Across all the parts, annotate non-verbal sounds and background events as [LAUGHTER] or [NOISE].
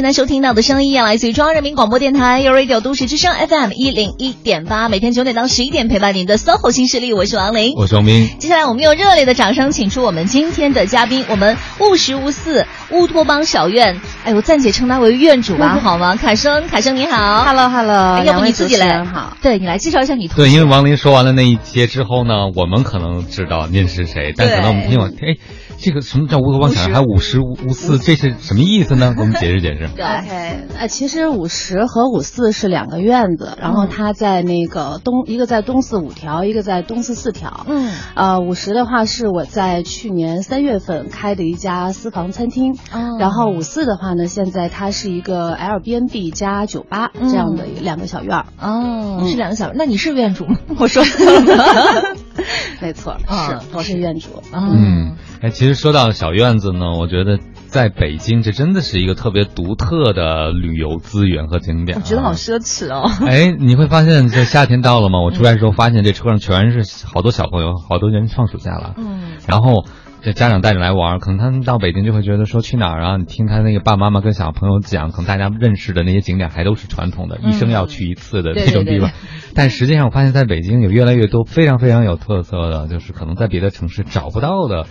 现在收听到的声音来自于中央人民广播电台 u Radio 都市之声 FM 一零一点八，每天九点到十一点陪伴您的 SOHO 新势力，我是王琳，我是王斌。接下来我们用热烈的掌声，请出我们今天的嘉宾，我们务实无四乌托邦小院，哎，我暂且称他为院主吧，好吗？凯生，凯生你好，Hello Hello，要不你自己来好，对你来介绍一下你。对，因为王琳说完了那一些之后呢，我们可能知道您是谁，但可能我们听完，哎。这个什么叫乌托邦小院？还五十五四，这是什么意思呢？[LAUGHS] 给我们解释解释。对，呃，其实五十和五四是两个院子，然后它在那个东，一个在东四五条，一个在东四四条。嗯，呃，五十的话是我在去年三月份开的一家私房餐厅，然后五四的话呢，现在它是一个 L B N B 加酒吧这样的两个小院儿。哦，是两个小院，那你是院主吗？我说 [LAUGHS] 没错，是我是院主。嗯。哎，其实说到小院子呢，我觉得在北京这真的是一个特别独特的旅游资源和景点。我觉得好奢侈哦。[LAUGHS] 哎，你会发现这夏天到了吗？我出来的时候发现这车上全是好多小朋友，好多人放暑假了。嗯。然后这家长带着来玩，可能他们到北京就会觉得说去哪儿啊？你听他那个爸爸妈妈跟小朋友讲，可能大家认识的那些景点还都是传统的，一生要去一次的那种地方。但实际上，我发现在北京有越来越多非常非常有特色的，就是可能在别的城市找不到的。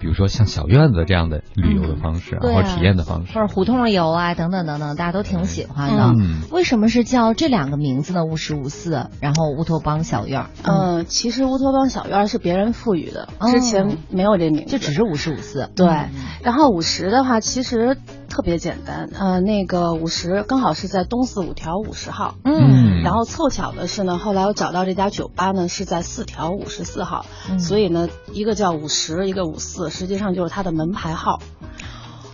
比如说像小院子这样的旅游的方式，或者体验的方式，或者胡同游啊，等等等等，大家都挺喜欢的。为什么是叫这两个名字呢？五十五四，然后乌托邦小院。嗯，其实乌托邦小院是别人赋予的，之前没有这名字，就只是五十五四。对，然后五十的话，其实。特别简单，呃，那个五十刚好是在东四五条五十号，嗯，然后凑巧的是呢，后来我找到这家酒吧呢是在四条五十四号，所以呢，一个叫五十，一个五四，实际上就是它的门牌号。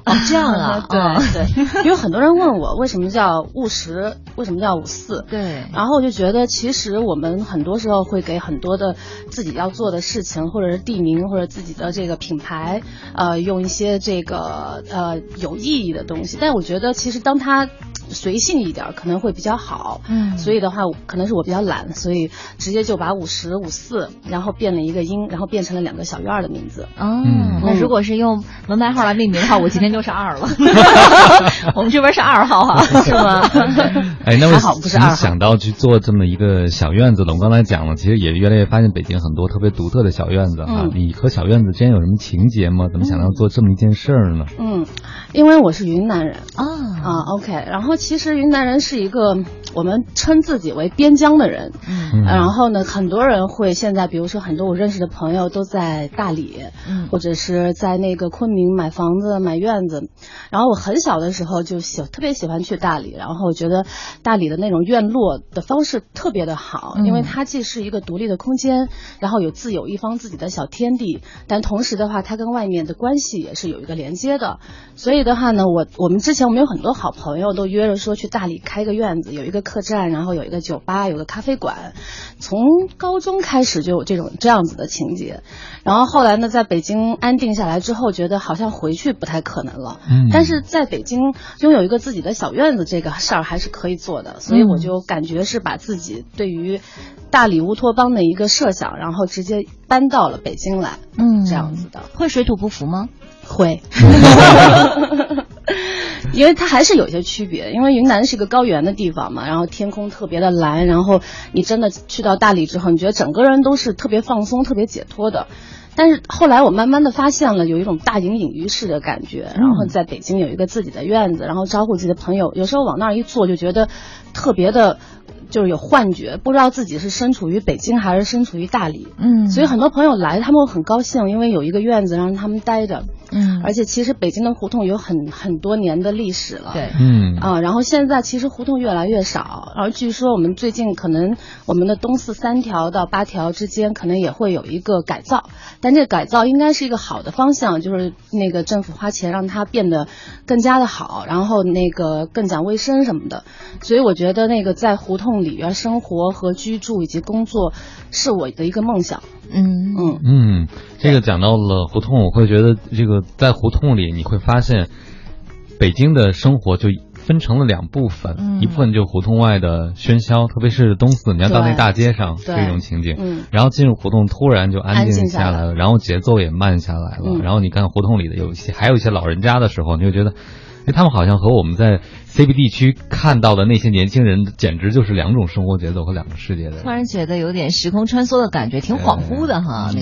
哦，这样啊，对 [LAUGHS] 对，[LAUGHS] 有很多人问我为什么叫务实，为什么叫五四？对，然后我就觉得，其实我们很多时候会给很多的自己要做的事情，或者是地名，或者自己的这个品牌，呃，用一些这个呃有意义的东西。但我觉得，其实当它随性一点可能会比较好，嗯，所以的话，可能是我比较懒，所以直接就把五十五四，然后变了一个音，然后变成了两个小院的名字。哦，那如果是用门牌号来命名的话，我今天就是二了。[LAUGHS] 我们这边是二号哈，[LAUGHS] 是吗？[LAUGHS] 哎，那么你想到去做这么一个小院子了？我刚才讲了，其实也越来越发现北京很多特别独特的小院子哈。你和小院子之间有什么情节吗？怎么想到做这么一件事儿呢？嗯，因为我是云南人啊啊，OK，然后。其实云南人是一个我们称自己为边疆的人，嗯，然后呢，很多人会现在，比如说很多我认识的朋友都在大理，嗯，或者是在那个昆明买房子、买院子。然后我很小的时候就喜特别喜欢去大理，然后我觉得大理的那种院落的方式特别的好，因为它既是一个独立的空间，然后有自有一方自己的小天地，但同时的话，它跟外面的关系也是有一个连接的。所以的话呢，我我们之前我们有很多好朋友都约。着说去大理开个院子，有一个客栈，然后有一个酒吧，有个咖啡馆。从高中开始就有这种这样子的情节，然后后来呢，在北京安定下来之后，觉得好像回去不太可能了。嗯，但是在北京拥有一个自己的小院子这个事儿还是可以做的，所以我就感觉是把自己对于大理乌托邦的一个设想，然后直接搬到了北京来。嗯，这样子的。会水土不服吗？会。[LAUGHS] [LAUGHS] 因为它还是有一些区别，因为云南是一个高原的地方嘛，然后天空特别的蓝，然后你真的去到大理之后，你觉得整个人都是特别放松、特别解脱的。但是后来我慢慢的发现了有一种大隐隐于市的感觉，然后在北京有一个自己的院子，然后招呼自己的朋友，有时候往那儿一坐就觉得特别的。就是有幻觉，不知道自己是身处于北京还是身处于大理。嗯，所以很多朋友来，他们会很高兴，因为有一个院子让他们待着。嗯，而且其实北京的胡同有很很多年的历史了。对，嗯啊，然后现在其实胡同越来越少，然后据说我们最近可能我们的东四三条到八条之间可能也会有一个改造，但这改造应该是一个好的方向，就是那个政府花钱让它变得更加的好，然后那个更讲卫生什么的。所以我觉得那个在胡同。里边生活和居住以及工作是我的一个梦想。嗯嗯嗯，这个讲到了胡同，我会觉得这个在胡同里你会发现，北京的生活就分成了两部分，一部分就胡同外的喧嚣，特别是东四，你要到那大街上是一种情景，然后进入胡同突然就安静下来了，然后节奏也慢下来了，然后你看胡同里的有一些还有一些老人家的时候，你就觉得。因为他们好像和我们在 CBD 区看到的那些年轻人，简直就是两种生活节奏和两个世界的。突然觉得有点时空穿梭的感觉，挺恍惚的哈。对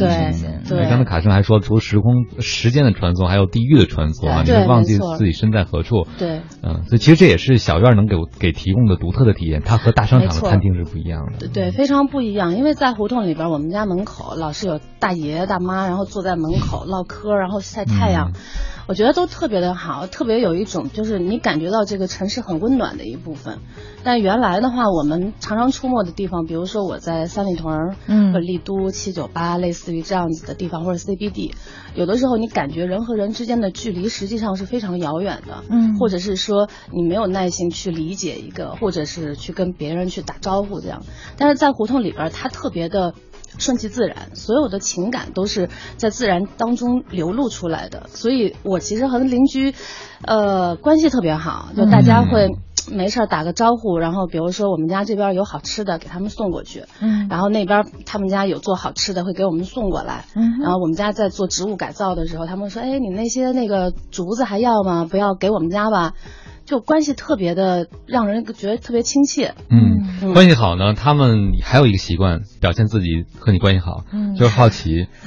对。刚才卡生还说，除了时空时间的穿梭，还有地域的穿梭啊，你会忘记自己身在何处。对。嗯，所以其实这也是小院能给给提供的独特的体验，它和大商场的餐厅是不一样的。对，非常不一样。因为在胡同里边，我们家门口老是有大爷爷大妈，然后坐在门口唠嗑，然后晒太阳。我觉得都特别的好，特别有一种就是你感觉到这个城市很温暖的一部分。但原来的话，我们常常出没的地方，比如说我在三里屯，嗯，或丽都七九八，类似于这样子的地方，或者 CBD，有的时候你感觉人和人之间的距离实际上是非常遥远的，嗯，或者是说你没有耐心去理解一个，或者是去跟别人去打招呼这样。但是在胡同里边，它特别的。顺其自然，所有的情感都是在自然当中流露出来的。所以我其实和邻居，呃，关系特别好，就大家会没事儿打个招呼，然后比如说我们家这边有好吃的，给他们送过去，嗯，然后那边他们家有做好吃的，会给我们送过来，嗯，然后我们家在做植物改造的时候，他们说，哎，你那些那个竹子还要吗？不要给我们家吧。就关系特别的，让人觉得特别亲切。嗯，关系好呢，他们还有一个习惯，表现自己和你关系好，就是好奇。[LAUGHS]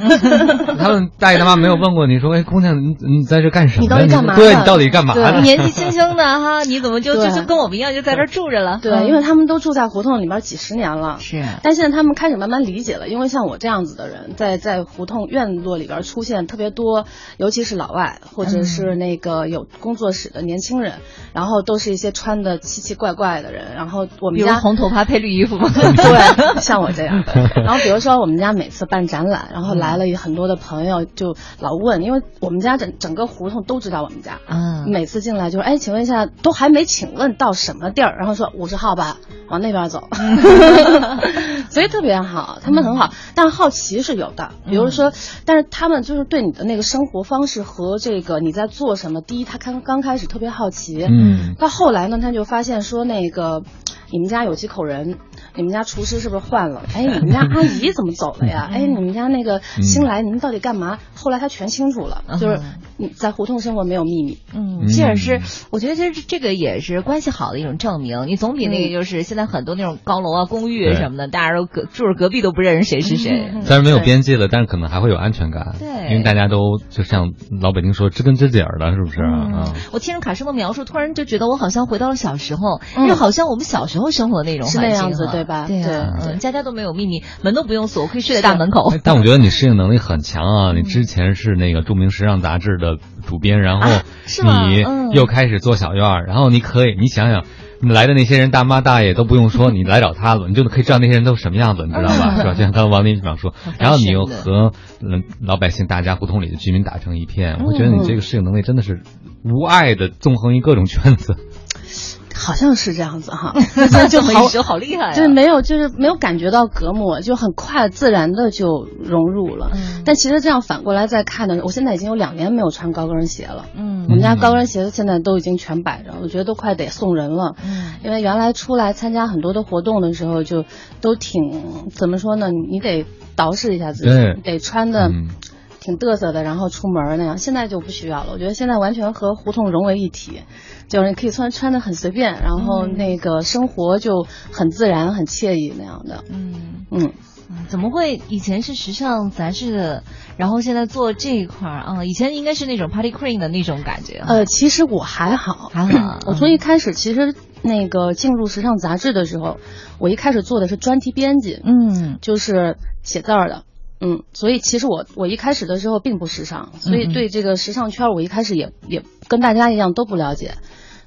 他们大爷大妈没有问过你说，哎，姑娘，你你在这干什么？你到底干嘛？对，你到底干嘛？[LAUGHS] 年纪轻轻的哈，[LAUGHS] 你怎么就就跟我们一样就在这住着了？对，因为他们都住在胡同里面几十年了。是。但现在他们开始慢慢理解了，因为像我这样子的人，在在胡同院落里边出现特别多，尤其是老外或者是那个有工作室的年轻人。然后都是一些穿的奇奇怪怪的人，然后我们家红头发配绿衣服吗？[LAUGHS] 对，像我这样。[LAUGHS] 然后比如说我们家每次办展览，然后来了很多的朋友就老问，因为我们家整整个胡同都知道我们家。嗯。每次进来就说：“哎，请问一下，都还没请问到什么地儿？”然后说五十号吧，往那边走。[LAUGHS] 所以特别好，他们很好，但好奇是有的。比如说，但是他们就是对你的那个生活方式和这个你在做什么，第一他刚刚开始特别好奇。嗯。嗯，到后来呢，他就发现说那个，你们家有几口人？你们家厨师是不是换了？[LAUGHS] 哎，你们家阿姨怎么走了呀？哎，你们家那个新来，你们到底干嘛？后来他全清楚了，就是你在胡同生活没有秘密。嗯，其实是我觉得其实这个也是关系好的一种证明。你总比那个就是现在很多那种高楼啊、公寓什么的，大家都隔住着隔壁都不认识谁是谁。虽然没有边界了，但是可能还会有安全感。对，因为大家都就像老北京说知根知底儿的，是不是啊？我听着卡生的描述，突然就觉得我好像回到了小时候，就好像我们小时候生活的那种是那样子，对吧？对啊。嗯，家家都没有秘密，门都不用锁，我可以睡在大门口。但我觉得你适应能力很强啊！你之前是那个著名时尚杂志的主编，然后你又开始做小院儿，然后你可以，你想想，来的那些人大妈大爷都不用说，[LAUGHS] 你来找他了，你就可以知道那些人都什么样子，你知道吧？是吧？就像刚刚王林局长说，然后你又和嗯老百姓、大家胡同里的居民打成一片，我觉得你这个适应能力真的是无碍的纵横于各种圈子。好像是这样子哈，[LAUGHS] 就好好厉害，就是没有，就是没有感觉到隔膜，就很快自然的就融入了。但其实这样反过来再看呢，我现在已经有两年没有穿高跟鞋了。嗯，我们家高跟鞋现在都已经全摆着，我觉得都快得送人了。嗯，因为原来出来参加很多的活动的时候，就都挺怎么说呢？你得捯饬一下自己，得穿的。挺嘚瑟的，然后出门那样，现在就不需要了。我觉得现在完全和胡同融为一体，就是你可以穿穿的很随便，然后那个生活就很自然、很惬意那样的。嗯嗯，怎么会以前是时尚杂志的，然后现在做这一块儿啊？以前应该是那种 party queen 的那种感觉。呃，其实我还好，还好。我从一开始其实那个进入时尚杂志的时候，我一开始做的是专题编辑，嗯，就是写字儿的。嗯，所以其实我我一开始的时候并不时尚，所以对这个时尚圈我一开始也也跟大家一样都不了解，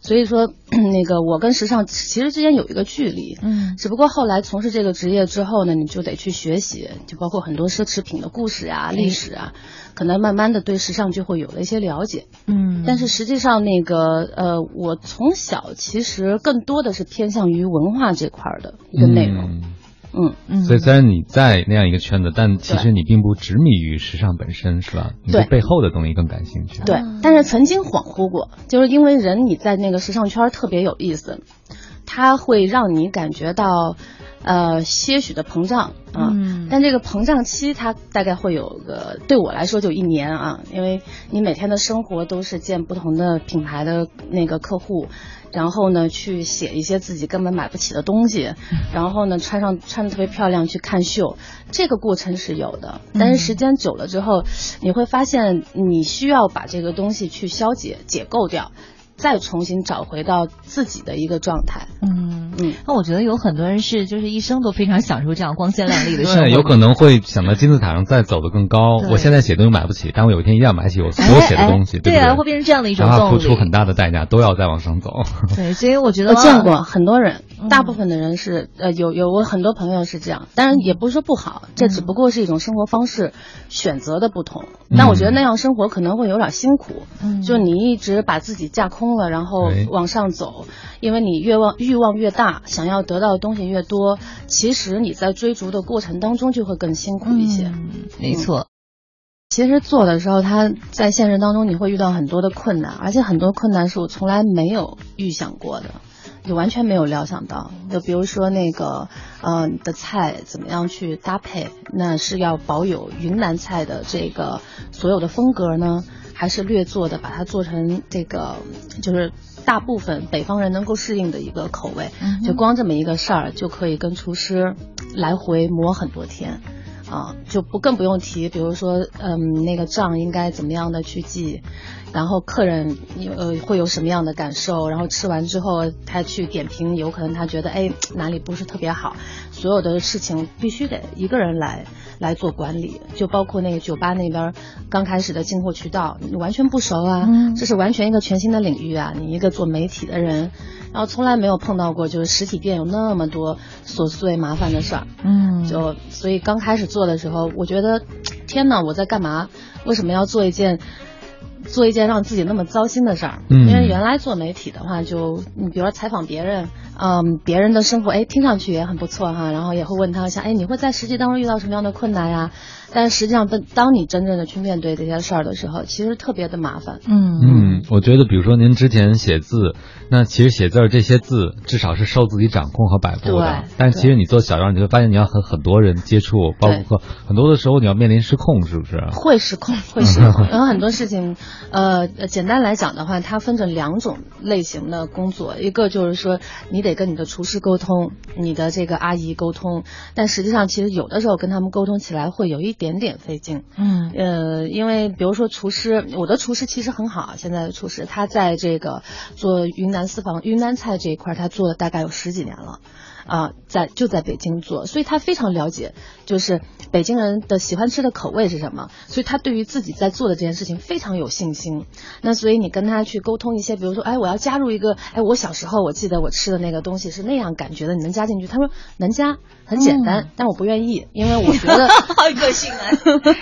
所以说 [CLEARS THROAT] 那个我跟时尚其实之间有一个距离，嗯，只不过后来从事这个职业之后呢，你就得去学习，就包括很多奢侈品的故事啊、历史啊，可能慢慢的对时尚就会有了一些了解，嗯，但是实际上那个呃，我从小其实更多的是偏向于文化这块的一个内容。嗯嗯嗯，所以虽然你在那样一个圈子，但其实你并不执迷于时尚本身，是吧？你对背后的东西更感兴趣。对，但是曾经恍惚过，就是因为人你在那个时尚圈特别有意思，它会让你感觉到，呃，些许的膨胀啊。但这个膨胀期它大概会有个，对我来说就一年啊，因为你每天的生活都是见不同的品牌的那个客户。然后呢，去写一些自己根本买不起的东西，[LAUGHS] 然后呢，穿上穿的特别漂亮去看秀，这个过程是有的。但是时间久了之后，你会发现你需要把这个东西去消解、解构掉。再重新找回到自己的一个状态。嗯嗯，那我觉得有很多人是就是一生都非常享受这样光鲜亮丽的生活。对，有可能会想到金字塔上再走得更高。我现在写东西买不起，但我有一天一定要买起我所有写的东西。对啊，会变成这样的一种动力。付出很大的代价，都要再往上走。对，所以我觉得我见过很多人，大部分的人是呃有有我很多朋友是这样，当然也不是说不好，这只不过是一种生活方式选择的不同。但我觉得那样生活可能会有点辛苦，就你一直把自己架空了，然后。往上走，因为你越望欲望越大，想要得到的东西越多，其实你在追逐的过程当中就会更辛苦一些。没错，其实做的时候，他在现实当中你会遇到很多的困难，而且很多困难是我从来没有预想过的，就完全没有料想到。就比如说那个，呃，的菜怎么样去搭配？那是要保有云南菜的这个所有的风格呢，还是略做的把它做成这个就是？大部分北方人能够适应的一个口味，就光这么一个事儿就可以跟厨师来回磨很多天，啊，就不更不用提，比如说，嗯，那个账应该怎么样的去记，然后客人呃会有什么样的感受，然后吃完之后他去点评，有可能他觉得哎哪里不是特别好，所有的事情必须得一个人来。来做管理，就包括那个酒吧那边刚开始的进货渠道，你完全不熟啊，这是完全一个全新的领域啊。你一个做媒体的人，然后从来没有碰到过，就是实体店有那么多琐碎麻烦的事儿，嗯，就所以刚开始做的时候，我觉得天哪，我在干嘛？为什么要做一件？做一件让自己那么糟心的事儿，因为原来做媒体的话，就你比如说采访别人，嗯，别人的生活，哎，听上去也很不错哈，然后也会问他一下，哎，你会在实际当中遇到什么样的困难呀？但实际上，当当你真正的去面对这些事儿的时候，其实特别的麻烦。嗯嗯，我觉得，比如说您之前写字，那其实写字儿这些字，至少是受自己掌控和摆布的。但其实你做小样，你会发现你要和很多人接触，包括很多的时候你要面临失控，是不是？会失控，会失控。[LAUGHS] 然后很多事情，呃，简单来讲的话，它分成两种类型的工作，一个就是说你得跟你的厨师沟通，你的这个阿姨沟通，但实际上其实有的时候跟他们沟通起来会有一。点点费劲，嗯，呃，因为比如说厨师，我的厨师其实很好，现在的厨师他在这个做云南私房云南菜这一块，他做了大概有十几年了。啊，在就在北京做，所以他非常了解，就是北京人的喜欢吃的口味是什么，所以他对于自己在做的这件事情非常有信心。那所以你跟他去沟通一些，比如说，哎，我要加入一个，哎，我小时候我记得我吃的那个东西是那样感觉的，你能加进去？他说能加，很简单，但我不愿意，因为我觉得 [LAUGHS] 好个性啊。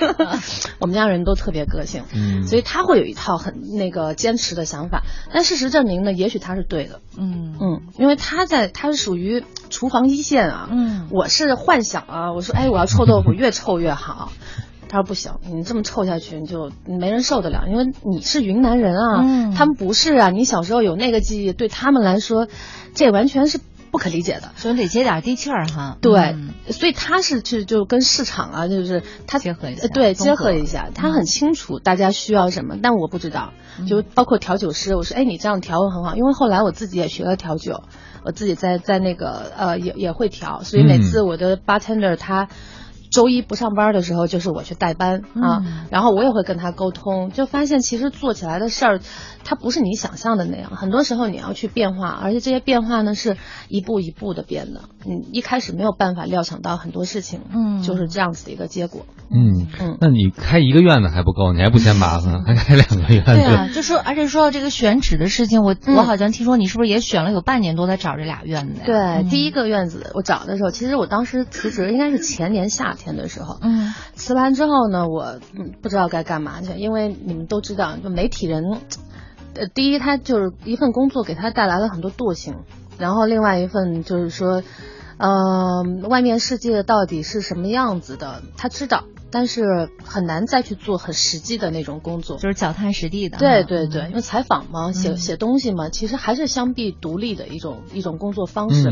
[LAUGHS] 我们家人都特别个性，所以他会有一套很那个坚持的想法。但事实证明呢，也许他是对的，嗯嗯，因为他在他是属于。厨房一线啊，嗯，我是幻想啊，我说，哎，我要臭豆腐越臭越好。[LAUGHS] 他说不行，你这么臭下去，你就没人受得了，因为你是云南人啊，他们不是啊，你小时候有那个记忆，对他们来说，这完全是不可理解的，所以得接点地气儿哈。对，所以他是去就跟市场啊，就是他结合一下，对，结合一下，他很清楚大家需要什么，但我不知道，就包括调酒师，我说，哎，你这样调很好，因为后来我自己也学了调酒。我自己在在那个呃也也会调，所以每次我的 bartender 他周一不上班的时候，就是我去代班啊，然后我也会跟他沟通，就发现其实做起来的事儿。它不是你想象的那样，很多时候你要去变化，而且这些变化呢是一步一步的变的。你一开始没有办法料想到很多事情，嗯，就是这样子的一个结果。嗯嗯，那你开一个院子还不够，你还不嫌麻烦，还 [LAUGHS] 开两个院子？对啊，就说而且说到这个选址的事情，我我好像听说你是不是也选了有半年多才找这俩院子？对，第一个院子我找的时候，其实我当时辞职应该是前年夏天的时候，嗯，辞完之后呢，我嗯不知道该干嘛去，因为你们都知道，就媒体人。呃，第一，他就是一份工作给他带来了很多惰性，然后另外一份就是说，呃，外面世界到底是什么样子的，他知道，但是很难再去做很实际的那种工作，就是脚踏实地的。对对对，因为采访嘛，写写东西嘛，其实还是相比独立的一种一种工作方式。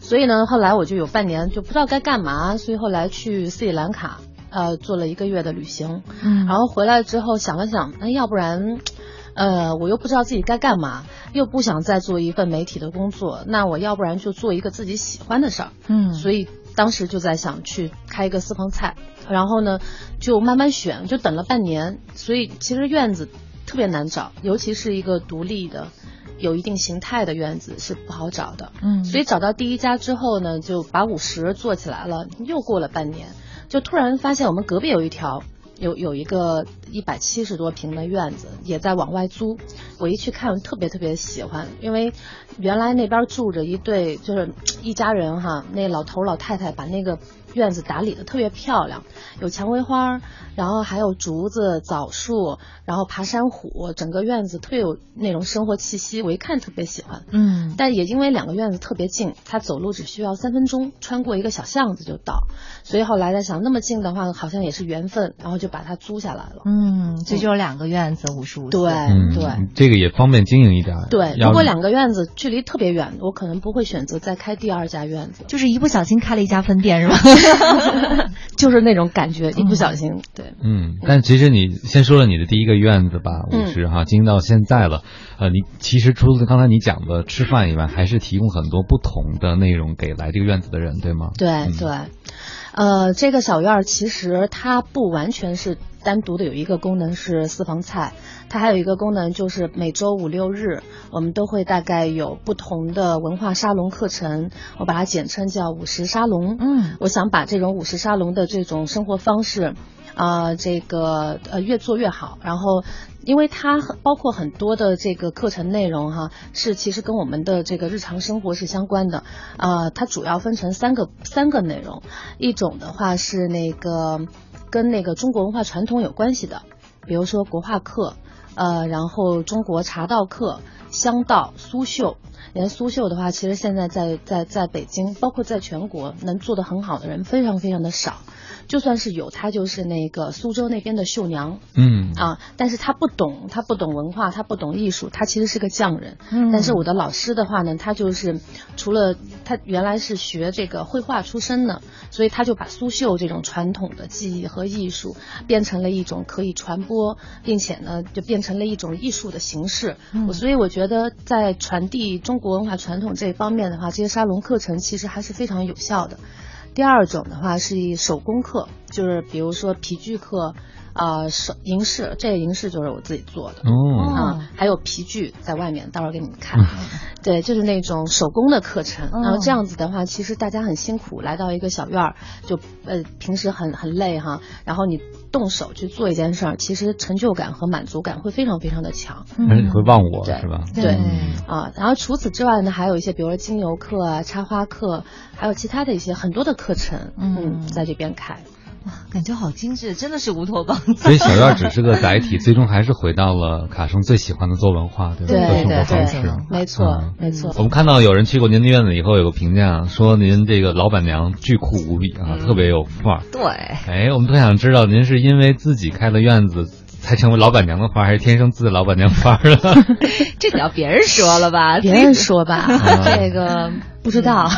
所以呢，后来我就有半年就不知道该干嘛，所以后来去斯里兰卡，呃，做了一个月的旅行。嗯，然后回来之后想了想，那要不然，呃，我又不知道自己该干嘛，又不想再做一份媒体的工作，那我要不然就做一个自己喜欢的事儿。嗯，所以当时就在想去开一个私房菜，然后呢，就慢慢选，就等了半年。所以其实院子特别难找，尤其是一个独立的。有一定形态的院子是不好找的，嗯，所以找到第一家之后呢，就把五十做起来了。又过了半年，就突然发现我们隔壁有一条，有有一个一百七十多平的院子，也在往外租。我一去看，特别特别喜欢，因为原来那边住着一对，就是一家人哈，那老头老太太把那个。院子打理的特别漂亮，有蔷薇花，然后还有竹子、枣树，然后爬山虎，整个院子特别有那种生活气息。我一看特别喜欢，嗯，但也因为两个院子特别近，他走路只需要三分钟，穿过一个小巷子就到。所以后来在想，那么近的话，好像也是缘分，然后就把它租下来了。嗯，这就是两个院子，五十五对对，这个也方便经营一点。对，如果两个院子距离特别远，我可能不会选择再开第二家院子。就是一不小心开了一家分店，是吧？[LAUGHS] 就是那种感觉，一不小心，对，嗯，但其实你先说了你的第一个院子吧，五十哈，经营到现在了，呃，你其实除了刚才你讲的吃饭以外，还是提供很多不同的内容给来这个院子的人，对吗？对对，呃，这个小院儿其实它不完全是。单独的有一个功能是私房菜，它还有一个功能就是每周五六日，我们都会大概有不同的文化沙龙课程，我把它简称叫五十沙龙。嗯，我想把这种五十沙龙的这种生活方式，啊，这个呃越做越好。然后，因为它包括很多的这个课程内容哈，是其实跟我们的这个日常生活是相关的。啊，它主要分成三个三个内容，一种的话是那个。跟那个中国文化传统有关系的，比如说国画课，呃，然后中国茶道课、香道、苏绣。连苏绣的话，其实现在在在在北京，包括在全国，能做得很好的人非常非常的少。就算是有，他就是那个苏州那边的绣娘，嗯啊，但是他不懂，他不懂文化，他不懂艺术，他其实是个匠人。嗯，但是我的老师的话呢，他就是除了他原来是学这个绘画出身的，所以他就把苏绣这种传统的技艺和艺术变成了一种可以传播，并且呢，就变成了一种艺术的形式。嗯，所以我觉得在传递中国文化传统这一方面的话，这些沙龙课程其实还是非常有效的。第二种的话是以手工课，就是比如说皮具课。啊，手银饰，这个银饰就是我自己做的哦，啊，还有皮具在外面，到时候给你们看。对，就是那种手工的课程。然后这样子的话，其实大家很辛苦，来到一个小院儿，就呃平时很很累哈，然后你动手去做一件事儿，其实成就感和满足感会非常非常的强。而且你会忘我是吧？对，啊，然后除此之外呢，还有一些，比如说精油课啊、插花课，还有其他的一些很多的课程，嗯，在这边开。哇，感觉好精致，真的是乌托邦。所以小院只是个载体，最终还是回到了卡生最喜欢的做文化，对吧？对对对，没错没错。我们看到有人去过您的院子以后，有个评价说您这个老板娘巨酷无比啊，特别有范儿。对，哎，我们特想知道您是因为自己开了院子。才成为老板娘的范儿，还是天生自老板娘范儿了？[LAUGHS] 这得要别人说了吧？[LAUGHS] 别人说吧，[LAUGHS] 这个不知道，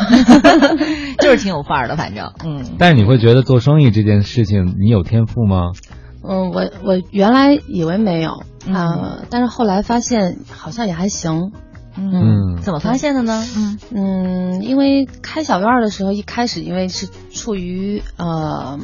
就是挺有范儿的，反正嗯。但是你会觉得做生意这件事情，你有天赋吗？嗯，我我原来以为没有啊，但是后来发现好像也还行。嗯，怎么发现的呢？嗯嗯，因为开小院的时候，一开始因为是处于呃。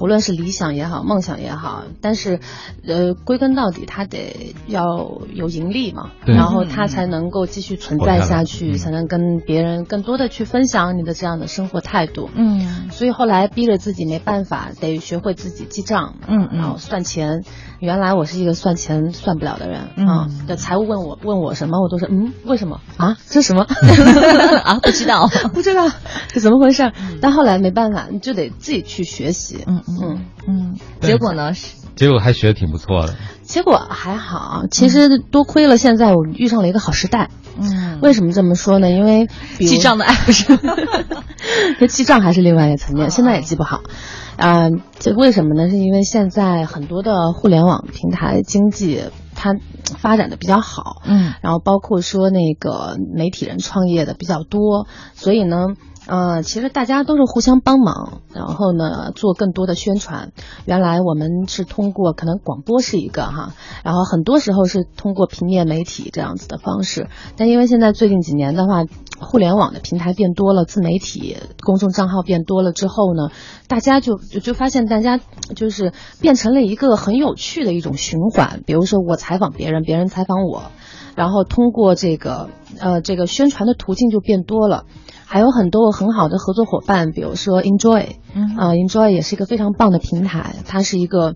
无论是理想也好，梦想也好，但是，呃，归根到底，它得要有盈利嘛，然后它才能够继续存在下去，才能跟别人更多的去分享你的这样的生活态度。嗯，所以后来逼着自己没办法，得学会自己记账，嗯，然后算钱。原来我是一个算钱算不了的人啊，的财务问我问我什么，我都是嗯，为什么啊？这什么 [LAUGHS] [LAUGHS] 啊？不知道，[LAUGHS] 不知道是怎么回事。但后来没办法，你就得自己去学习。嗯嗯嗯。结果呢？结果还学的挺不错的。结果还好，其实多亏了现在我遇上了一个好时代。嗯。为什么这么说呢？因为记账的 app，[LAUGHS] 这记账还是另外一个层面，现在也记不好。嗯，这为什么呢？是因为现在很多的互联网平台经济，它发展的比较好，嗯，然后包括说那个媒体人创业的比较多，所以呢。呃，其实大家都是互相帮忙，然后呢做更多的宣传。原来我们是通过可能广播是一个哈，然后很多时候是通过平面媒体这样子的方式。但因为现在最近几年的话，互联网的平台变多了，自媒体公众账号变多了之后呢，大家就就就发现大家就是变成了一个很有趣的一种循环。比如说我采访别人，别人采访我，然后通过这个呃这个宣传的途径就变多了。还有很多很好的合作伙伴，比如说 Enjoy，啊，Enjoy 也是一个非常棒的平台，它是一个。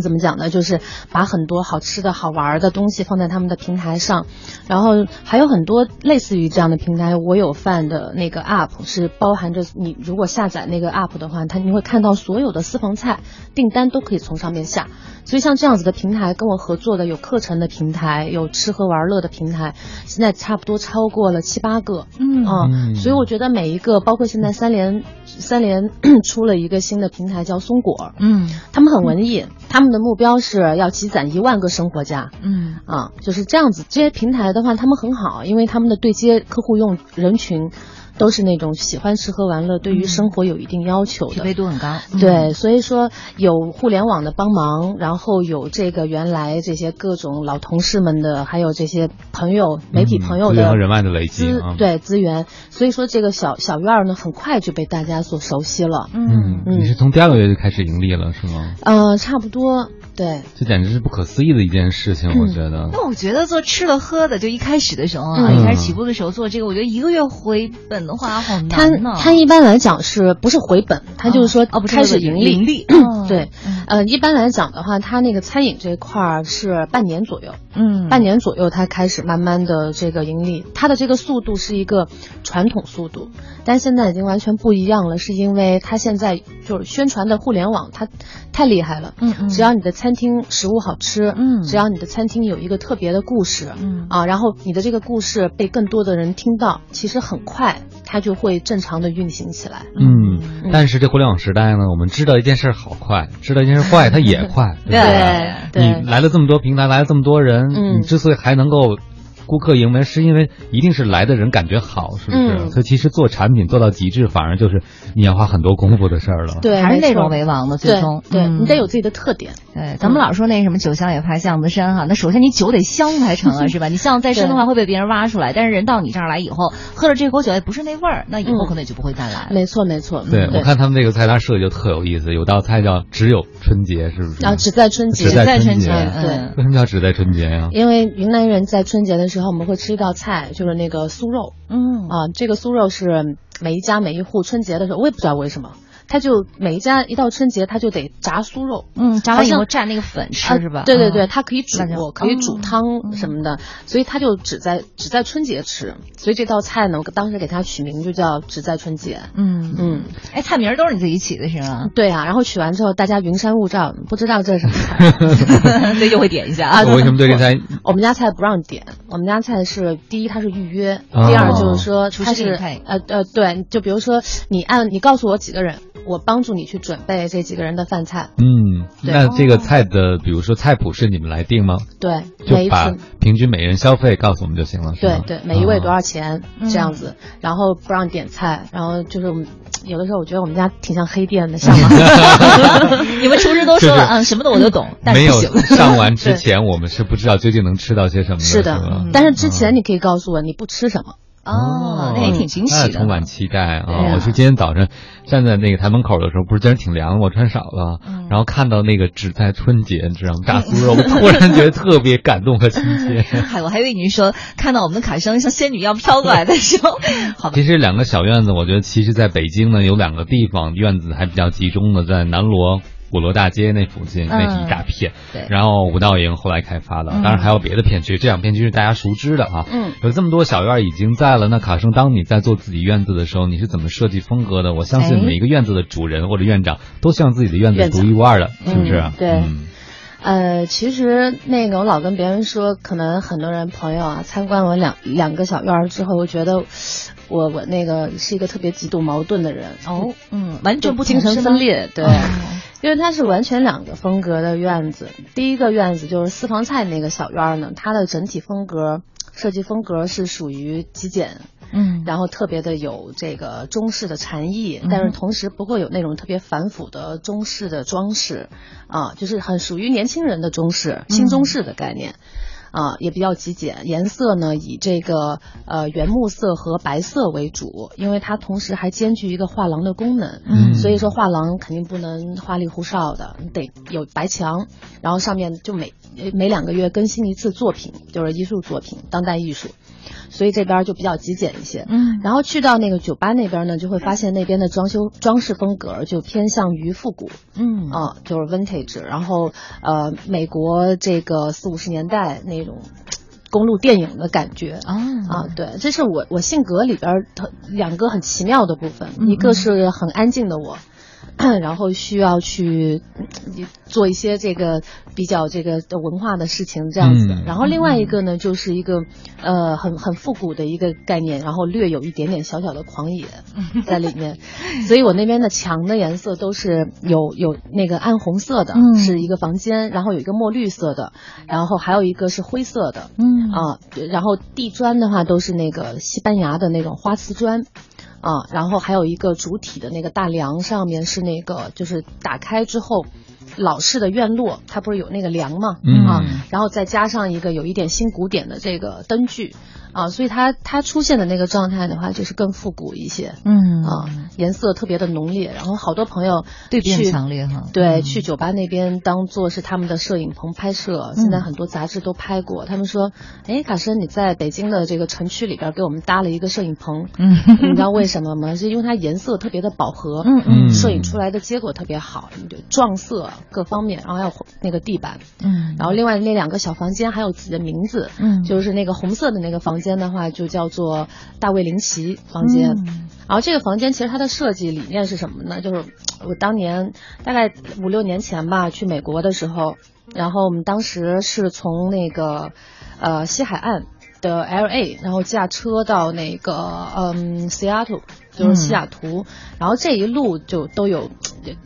怎么讲呢？就是把很多好吃的好玩的东西放在他们的平台上，然后还有很多类似于这样的平台。我有饭的那个 app 是包含着你如果下载那个 app 的话，它你会看到所有的私房菜订单都可以从上面下。所以像这样子的平台跟我合作的有课程的平台，有吃喝玩乐的平台，现在差不多超过了七八个。嗯啊，所以我觉得每一个，包括现在三联三联 [COUGHS] 出了一个新的平台叫松果，嗯，他们很文艺。他们的目标是要积攒一万个生活家，嗯啊，就是这样子。这些平台的话，他们很好，因为他们的对接客户用人群。都是那种喜欢吃喝玩乐，对于生活有一定要求的，匹配度很高。对，所以说有互联网的帮忙，然后有这个原来这些各种老同事们的，还有这些朋友、媒体朋友的人脉的累积，对资源。所以说这个小小院儿呢，很快就被大家所熟悉了。嗯，你是从第二个月就开始盈利了，是吗？呃，差不多。对，这简直是不可思议的一件事情，我觉得。那我觉得做吃的喝的，就一开始的时候啊，一开始起步的时候做这个，我觉得一个月回本的话好难呢。它它一般来讲是不是回本？它就是说哦，不开始盈利。盈利。对，呃，一般来讲的话，它那个餐饮这块儿是半年左右。嗯，半年左右它开始慢慢的这个盈利，它的这个速度是一个传统速度，但现在已经完全不一样了，是因为它现在就是宣传的互联网，它太厉害了。嗯嗯。只要你的餐餐厅食物好吃，嗯，只要你的餐厅有一个特别的故事，嗯啊，然后你的这个故事被更多的人听到，其实很快它就会正常的运行起来。嗯，但是这互联网时代呢，我们知道一件事好快，知道一件事坏，它也快，对对，你来了这么多平台，来了这么多人，你之所以还能够。顾客盈门是因为一定是来的人感觉好，是不是？所以其实做产品做到极致，反而就是你要花很多功夫的事儿了。对，还是内容为王的，最终对你得有自己的特点。对，咱们老说那什么酒香也怕巷子深哈，那首先你酒得香才成啊，[LAUGHS] 是吧？你巷子再深的话会被别人挖出来，但是人到你这儿来以后，喝了这口酒也不是那味儿，那以后可能也就不会再来。没错没错。对，我看他们那个菜单设计就特有意思，有道菜叫只有春节，是不是？啊，只在春节，只在春节。对，为什么叫只在春节呀？因为云南人在春节的时候，我们会吃一道。菜就是那个酥肉，嗯啊，这个酥肉是每一家每一户春节的时候，我也不知道为什么。他就每一家一到春节，他就得炸酥肉，嗯，炸完以后蘸那个粉吃是吧？对对对，它可以煮，可以煮汤什么的，所以他就只在只在春节吃。所以这道菜呢，我当时给他取名就叫只在春节。嗯嗯，哎，菜名都是你自己起的是吗？对啊，然后取完之后，大家云山雾罩，不知道这是什么菜，所以就会点一下啊。我为什么对这菜？我们家菜不让点，我们家菜是第一它是预约，第二就是说它是呃呃对，就比如说你按你告诉我几个人。我帮助你去准备这几个人的饭菜。嗯，那这个菜的，比如说菜谱是你们来定吗？对，就把平均每人消费告诉我们就行了。对对，每一位多少钱这样子，然后不让点菜，然后就是我们有的时候我觉得我们家挺像黑店的，像吗？[LAUGHS] 你们厨师都说了，嗯，什么的我都懂，但是没有 [LAUGHS] 上完之前，我们是不知道究竟能吃到些什么。是的，但是之前你可以告诉我你不吃什么。哦，那也挺惊喜的，充满期待啊！我是今天早晨站在那个台门口的时候，不是今儿挺凉，我穿少了，然后看到那个只在春节，你知道吗？大酥肉，[LAUGHS] 我突然觉得特别感动和亲切。[LAUGHS] 嗨，我还以为您说看到我们的卡生像仙女一样飘过来的时候，[LAUGHS] 好。其实两个小院子，我觉得其实在北京呢有两个地方院子还比较集中的，在南锣。鼓楼大街那附近那是一大片，对，然后五道营后来开发的，当然还有别的片区，这两片区是大家熟知的啊。嗯，有这么多小院已经在了，那卡生，当你在做自己院子的时候，你是怎么设计风格的？我相信每一个院子的主人或者院长都希望自己的院子独一无二的，是不是？对，呃，其实那个我老跟别人说，可能很多人朋友啊参观我两两个小院之后，我觉得。我我那个是一个特别极度矛盾的人哦，[LAUGHS] 嗯，完全不精神分裂，对，因为它是完全两个风格的院子。第一个院子就是私房菜那个小院呢，它的整体风格设计风格是属于极简，嗯，然后特别的有这个中式的禅意，但是同时不会有那种特别繁复的中式的装饰，啊，就是很属于年轻人的中式、新中式的概念。啊，也比较极简，颜色呢以这个呃原木色和白色为主，因为它同时还兼具一个画廊的功能，嗯，所以说画廊肯定不能花里胡哨的，你得有白墙，然后上面就每每两个月更新一次作品，就是艺术作品，当代艺术。所以这边就比较极简一些，嗯，然后去到那个酒吧那边呢，就会发现那边的装修装饰风格就偏向于复古，嗯。啊，就是 vintage，然后呃，美国这个四五十年代那种公路电影的感觉。啊。啊，对，这是我我性格里边两个很奇妙的部分，一个是很安静的我。[CLEARS THROAT] 然后需要去做一些这个比较这个文化的事情，这样子。然后另外一个呢，就是一个呃很很复古的一个概念，然后略有一点点小小的狂野在里面。[LAUGHS] 所以我那边的墙的颜色都是有有那个暗红色的，是一个房间，然后有一个墨绿色的，然后还有一个是灰色的，嗯啊，然后地砖的话都是那个西班牙的那种花瓷砖。啊，然后还有一个主体的那个大梁上面是那个，就是打开之后。老式的院落，它不是有那个梁嘛？啊，然后再加上一个有一点新古典的这个灯具，啊，所以它它出现的那个状态的话，就是更复古一些。嗯啊，颜色特别的浓烈，然后好多朋友对比强烈哈。对，去酒吧那边当做是他们的摄影棚拍摄，现在很多杂志都拍过。他们说，哎，卡申你在北京的这个城区里边给我们搭了一个摄影棚，嗯，你知道为什么吗？是因为它颜色特别的饱和，嗯嗯，摄影出来的结果特别好，撞色。各方面，然后还有那个地板，嗯，然后另外那两个小房间还有自己的名字，嗯，就是那个红色的那个房间的话，就叫做大卫林奇房间。然后这个房间其实它的设计理念是什么呢？就是我当年大概五六年前吧，去美国的时候，然后我们当时是从那个呃西海岸的 L A，然后驾车到那个嗯 Seattle。就是西雅图，然后这一路就都有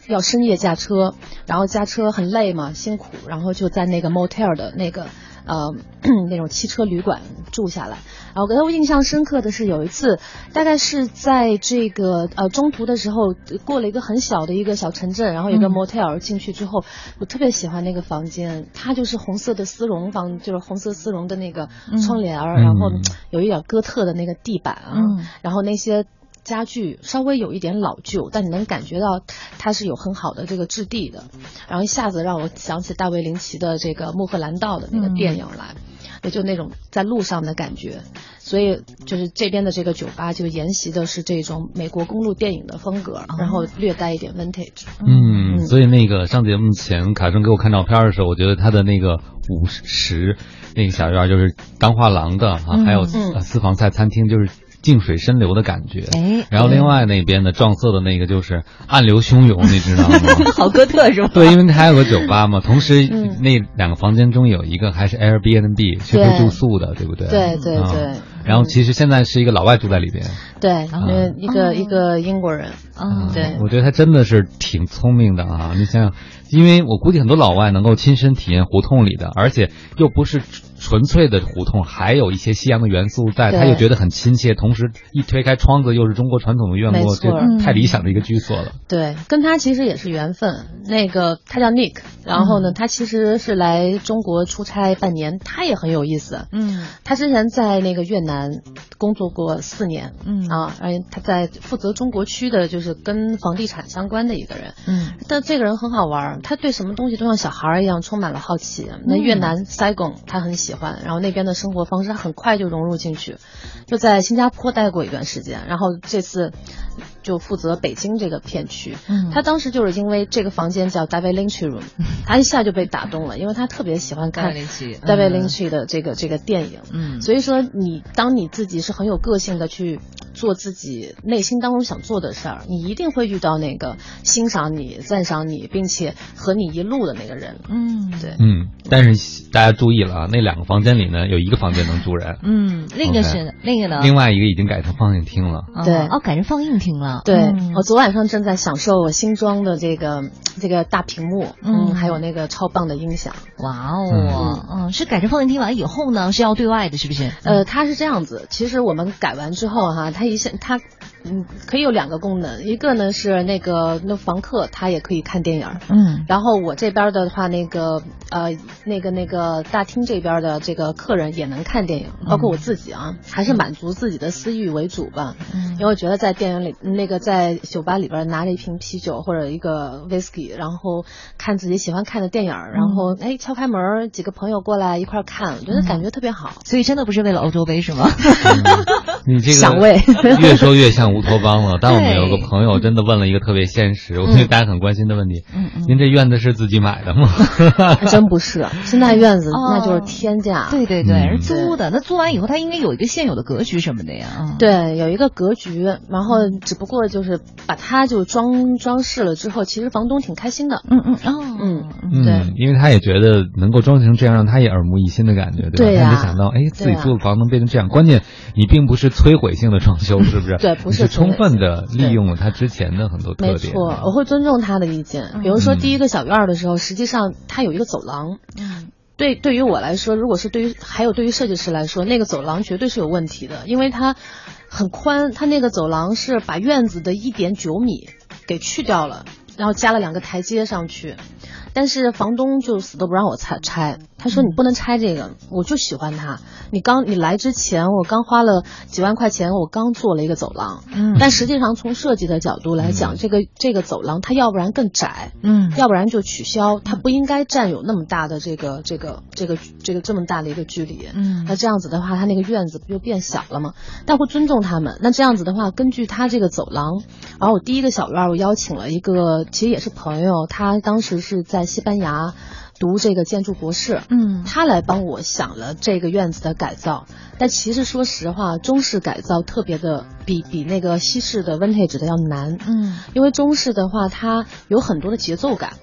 要深夜驾车，然后驾车很累嘛，辛苦，然后就在那个 motel 的那个呃 [CLEARS THROAT] 那种汽车旅馆住下来。啊，我给我印象深刻的是有一次，大概是在这个呃中途的时候，过了一个很小的一个小城镇，然后有个 motel 进去之后，我特别喜欢那个房间，它就是红色的丝绒房，就是红色丝绒的那个窗帘儿，然后有一点哥特的那个地板啊，然后那些。家具稍微有一点老旧，但你能感觉到它是有很好的这个质地的，然后一下子让我想起大卫林奇的这个《穆赫兰道》的那个电影来，也就那种在路上的感觉。所以就是这边的这个酒吧就沿袭的是这种美国公路电影的风格，然后略带一点 vintage。嗯，所以那个上节目前卡生给我看照片的时候，我觉得他的那个五十那个小院就是当画廊的啊，还有私房菜餐厅就是。静水深流的感觉，哎，然后另外那边的撞色的那个就是暗流汹涌，你知道吗？[LAUGHS] 好哥特是吧？对，因为它还有个酒吧嘛，同时那两个房间中有一个还是 Airbnb，是可以住宿的，对不对？对对对。然后其实现在是一个老外住在里边，对，一个一个英国人，嗯，对，我觉得他真的是挺聪明的啊！你想想，因为我估计很多老外能够亲身体验胡同里的，而且又不是。纯粹的胡同，还有一些西洋的元素在，他又觉得很亲切。同时，一推开窗子，又是中国传统的院落，这太理想的一个居所了。对，跟他其实也是缘分。那个他叫 Nick，然后呢，他其实是来中国出差半年，他也很有意思。嗯，他之前在那个越南工作过四年。嗯啊，而且他在负责中国区的，就是跟房地产相关的一个人。嗯，但这个人很好玩，他对什么东西都像小孩一样充满了好奇。那越南 Saigon 他很喜。喜欢，然后那边的生活方式很快就融入进去，就在新加坡待过一段时间，然后这次就负责北京这个片区。嗯，他当时就是因为这个房间叫 David Lynch Room，[LAUGHS] 他一下就被打动了，因为他特别喜欢看 David Lynch 的这个这个电影。嗯，所以说你当你自己是很有个性的去做自己内心当中想做的事儿，你一定会遇到那个欣赏你、赞赏你，并且和你一路的那个人。嗯，对，嗯，但是大家注意了啊，那两个房间里呢，有一个房间能住人。嗯，另一个是另一个呢？另外一个已经改成放映厅了。对，哦，改成放映厅了。对，我昨晚上正在享受我新装的这个这个大屏幕，嗯，还有那个超棒的音响。哇哦，嗯，是改成放映厅完以后呢，是要对外的，是不是？呃，它是这样子，其实我们改完之后哈，它一下他。嗯，可以有两个功能，一个呢是那个那房客他也可以看电影，嗯，然后我这边的话，那个呃那个那个大厅这边的这个客人也能看电影，包括我自己啊，还是满足自己的私欲为主吧，嗯，因为我觉得在电影里那个在酒吧里边拿着一瓶啤酒或者一个 whisky，然后看自己喜欢看的电影，然后哎敲开门，几个朋友过来一块看，我觉得感觉特别好，所以真的不是为了欧洲杯是吗？[LAUGHS] [LAUGHS] 你这个想为 [LAUGHS] 越说越像。乌托邦了，但我们有个朋友真的问了一个特别现实，我觉得大家很关心的问题：您这院子是自己买的吗？真不是，[LAUGHS] 现在院子那就是天价。对对对，是租的。那租完以后，它应该有一个现有的格局什么的呀？对，有一个格局，然后只不过就是把它就装装饰了之后，其实房东挺开心的。嗯嗯哦嗯对，因为他也觉得能够装成这样，让他也耳目一新的感觉，对吧？没想到，哎，自己租的房能变成这样。关键你并不是摧毁性的装修，是不是？[LAUGHS] 对，不是。是充分的利用了他之前的很多特点。没错，我会尊重他的意见。比如说第一个小院的时候，实际上它有一个走廊。嗯，对，对于我来说，如果是对于还有对于设计师来说，那个走廊绝对是有问题的，因为它很宽，它那个走廊是把院子的一点九米给去掉了，然后加了两个台阶上去。但是房东就死都不让我拆拆，他说你不能拆这个，我就喜欢它。你刚你来之前，我刚花了几万块钱，我刚做了一个走廊。嗯。但实际上从设计的角度来讲，这个这个走廊它要不然更窄，嗯，要不然就取消，它不应该占有那么大的这个这个这个这个这么大的一个距离。嗯。那这样子的话，它那个院子不就变小了吗？但会尊重他们。那这样子的话，根据他这个走廊，然后我第一个小院我邀请了一个，其实也是朋友，他当时是在。西班牙读这个建筑博士，嗯，他来帮我想了这个院子的改造。但其实说实话，中式改造特别的比比那个西式的 vintage 的要难，嗯，因为中式的话，它有很多的节奏感。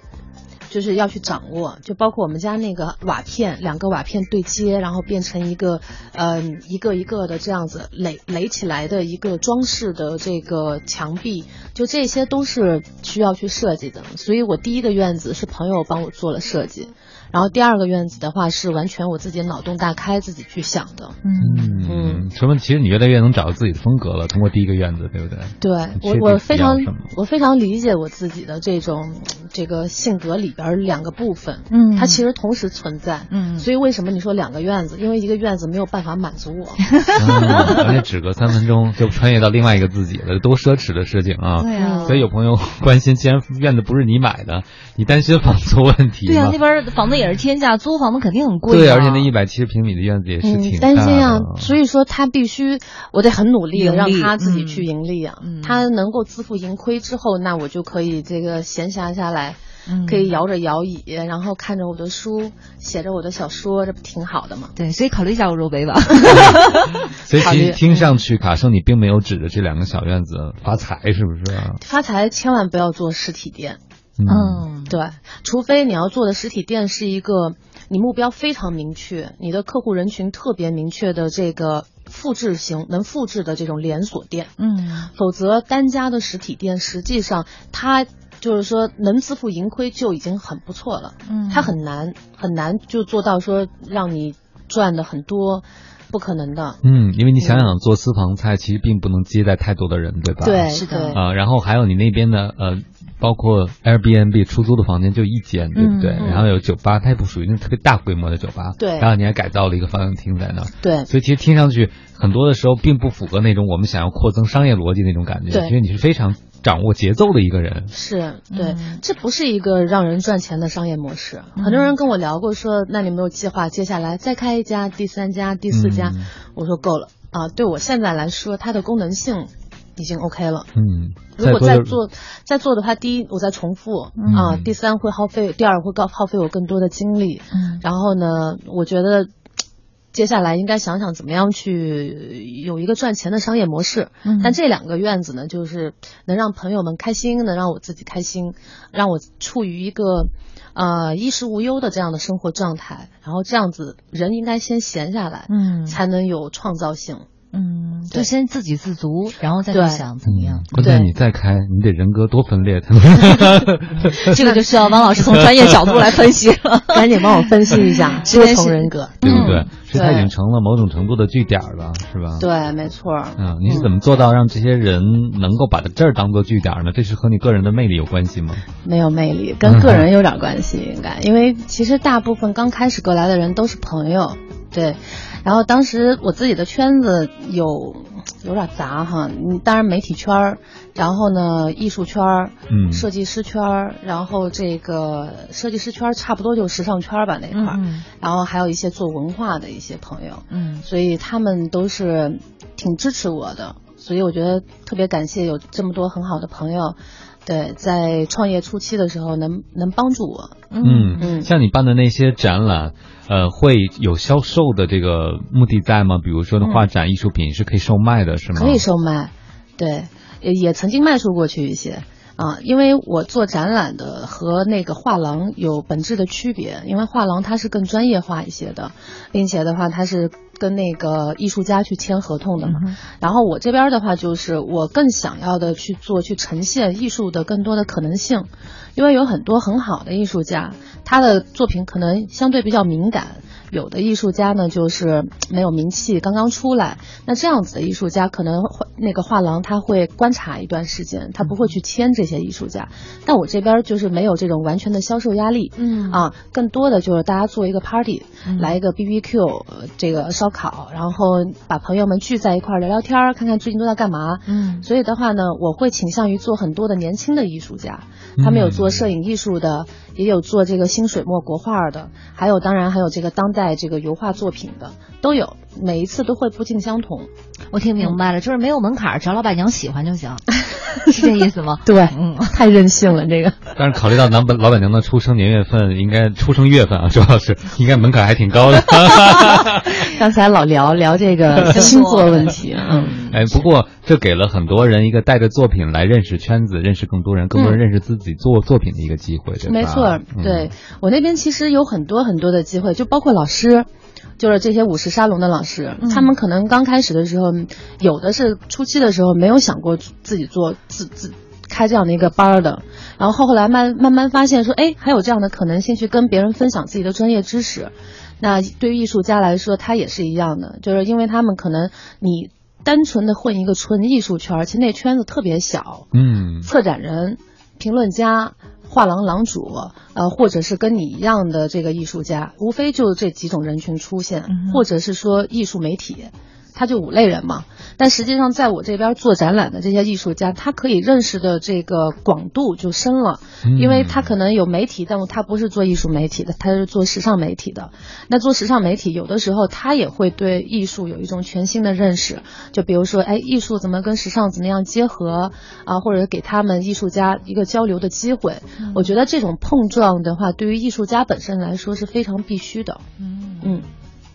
就是要去掌握，就包括我们家那个瓦片，两个瓦片对接，然后变成一个，嗯，一个一个的这样子垒垒起来的一个装饰的这个墙壁，就这些都是需要去设计的。所以我第一个院子是朋友帮我做了设计。然后第二个院子的话是完全我自己脑洞大开自己去想的，嗯嗯，说明其实你越来越能找到自己的风格了。通过第一个院子，对不对？对我我非常我非常理解我自己的这种这个性格里边两个部分，嗯，它其实同时存在，嗯，所以为什么你说两个院子？因为一个院子没有办法满足我，[LAUGHS] 而且只隔三分钟就穿越到另外一个自己了，多奢侈的事情啊！对啊，所以有朋友关心，既然院子不是你买的，你担心房租问题？对啊，那边房子。也是天价，租房子肯定很贵。对，而且那一百七十平米的院子也是挺担心啊。所以说他必须，我得很努力的让他自己去盈利啊。他能够自负盈亏之后，那我就可以这个闲暇下来，可以摇着摇椅，然后看着我的书，写着我的小说，这不挺好的吗？对，所以考虑一下欧洲杯吧。[LAUGHS] [LAUGHS] 所以听听上去，卡生你并没有指着这两个小院子发财，是不是？发财千万不要做实体店。嗯，对，除非你要做的实体店是一个你目标非常明确，你的客户人群特别明确的这个复制型能复制的这种连锁店，嗯，否则单家的实体店实际上它就是说能自负盈亏就已经很不错了，嗯，它很难很难就做到说让你赚的很多。不可能的，嗯，因为你想想做私房菜，其实并不能接待太多的人，对吧？对，是的。啊，然后还有你那边的呃，包括 Airbnb 出租的房间就一间，对不对？然后有酒吧，它也不属于那种特别大规模的酒吧，对。然后你还改造了一个放映厅在那，对。所以其实听上去很多的时候并不符合那种我们想要扩增商业逻辑那种感觉，对。因为你是非常。掌握节奏的一个人是对，这不是一个让人赚钱的商业模式。很多人跟我聊过，说那你没有计划接下来再开一家、第三家、第四家？我说够了啊！对我现在来说，它的功能性已经 OK 了。嗯，如果再做再做的话，第一我在重复啊，第三会耗费，第二会耗耗费我更多的精力。嗯，然后呢，我觉得接下来应该想想怎么样去有一个赚钱的商业模式。嗯，但这两个院子呢，就是能让朋友们开心，能让我自己开心，让我处于一个呃衣食无忧的这样的生活状态。然后这样子，人应该先闲下来，嗯，才能有创造性。嗯，就先自给自足，然后再去想怎么样。关键你再开，你得人格多分裂。[LAUGHS] 这个就需要王老师从专业角度来分析了，[LAUGHS] 赶紧帮我分析一下 [LAUGHS] 多重人格，对不对？是他已经成了某种程度的据点了，是吧？对，没错。嗯，你是怎么做到让这些人能够把这儿当做据点呢？这是和你个人的魅力有关系吗？没有魅力，跟个人有点关系，应该。因为其实大部分刚开始过来的人都是朋友，对。然后当时我自己的圈子有有点杂哈，嗯，当然媒体圈儿，然后呢艺术圈儿，嗯，设计师圈儿，然后这个设计师圈儿差不多就时尚圈儿吧那块儿，然后还有一些做文化的一些朋友，嗯，所以他们都是挺支持我的，所以我觉得特别感谢有这么多很好的朋友。对，在创业初期的时候，能能帮助我。嗯嗯，像你办的那些展览，呃，会有销售的这个目的在吗？比如说的，画展艺术品是可以售卖的，是吗？可以售卖，对，也也曾经卖出过去一些。啊，因为我做展览的和那个画廊有本质的区别，因为画廊它是更专业化一些的，并且的话它是跟那个艺术家去签合同的嘛。然后我这边的话就是我更想要的去做去呈现艺术的更多的可能性，因为有很多很好的艺术家，他的作品可能相对比较敏感。有的艺术家呢，就是没有名气，刚刚出来。那这样子的艺术家，可能那个画廊他会观察一段时间，他不会去签这些艺术家。但我这边就是没有这种完全的销售压力，嗯啊，更多的就是大家做一个 party，来一个 B B Q，这个烧烤，然后把朋友们聚在一块儿聊聊天，看看最近都在干嘛。嗯，所以的话呢，我会倾向于做很多的年轻的艺术家，他们有做摄影艺术的。也有做这个新水墨国画的，还有当然还有这个当代带这个油画作品的都有，每一次都会不尽相同。我听明白了，就是没有门槛，只要老板娘喜欢就行，[LAUGHS] 是这意思吗？对，嗯，太任性了这个。但是考虑到老板老板娘的出生年月份，应该出生月份啊，[LAUGHS] 主要是应该门槛还挺高的。[LAUGHS] 刚才老聊聊这个星座问题，嗯，哎，不过这给了很多人一个带着作品来认识圈子，认识更多人，更多人认识自己做作品的一个机会，对吧？没错，对我那边其实有很多很多的机会，就包括老师，就是这些五十沙龙的老师，他们可能刚开始的时候，有的是初期的时候没有想过自己做自自开这样的一个班的，然后后来慢慢慢发现说，哎，还有这样的可能性去跟别人分享自己的专业知识。那对于艺术家来说，他也是一样的，就是因为他们可能你单纯的混一个纯艺术圈，其实那圈子特别小。嗯，策展人、评论家、画廊廊主，呃，或者是跟你一样的这个艺术家，无非就这几种人群出现，或者是说艺术媒体。他就五类人嘛，但实际上在我这边做展览的这些艺术家，他可以认识的这个广度就深了，因为他可能有媒体，但他不是做艺术媒体的，他是做时尚媒体的。那做时尚媒体，有的时候他也会对艺术有一种全新的认识，就比如说，哎，艺术怎么跟时尚怎么样结合啊，或者给他们艺术家一个交流的机会。我觉得这种碰撞的话，对于艺术家本身来说是非常必须的。嗯嗯。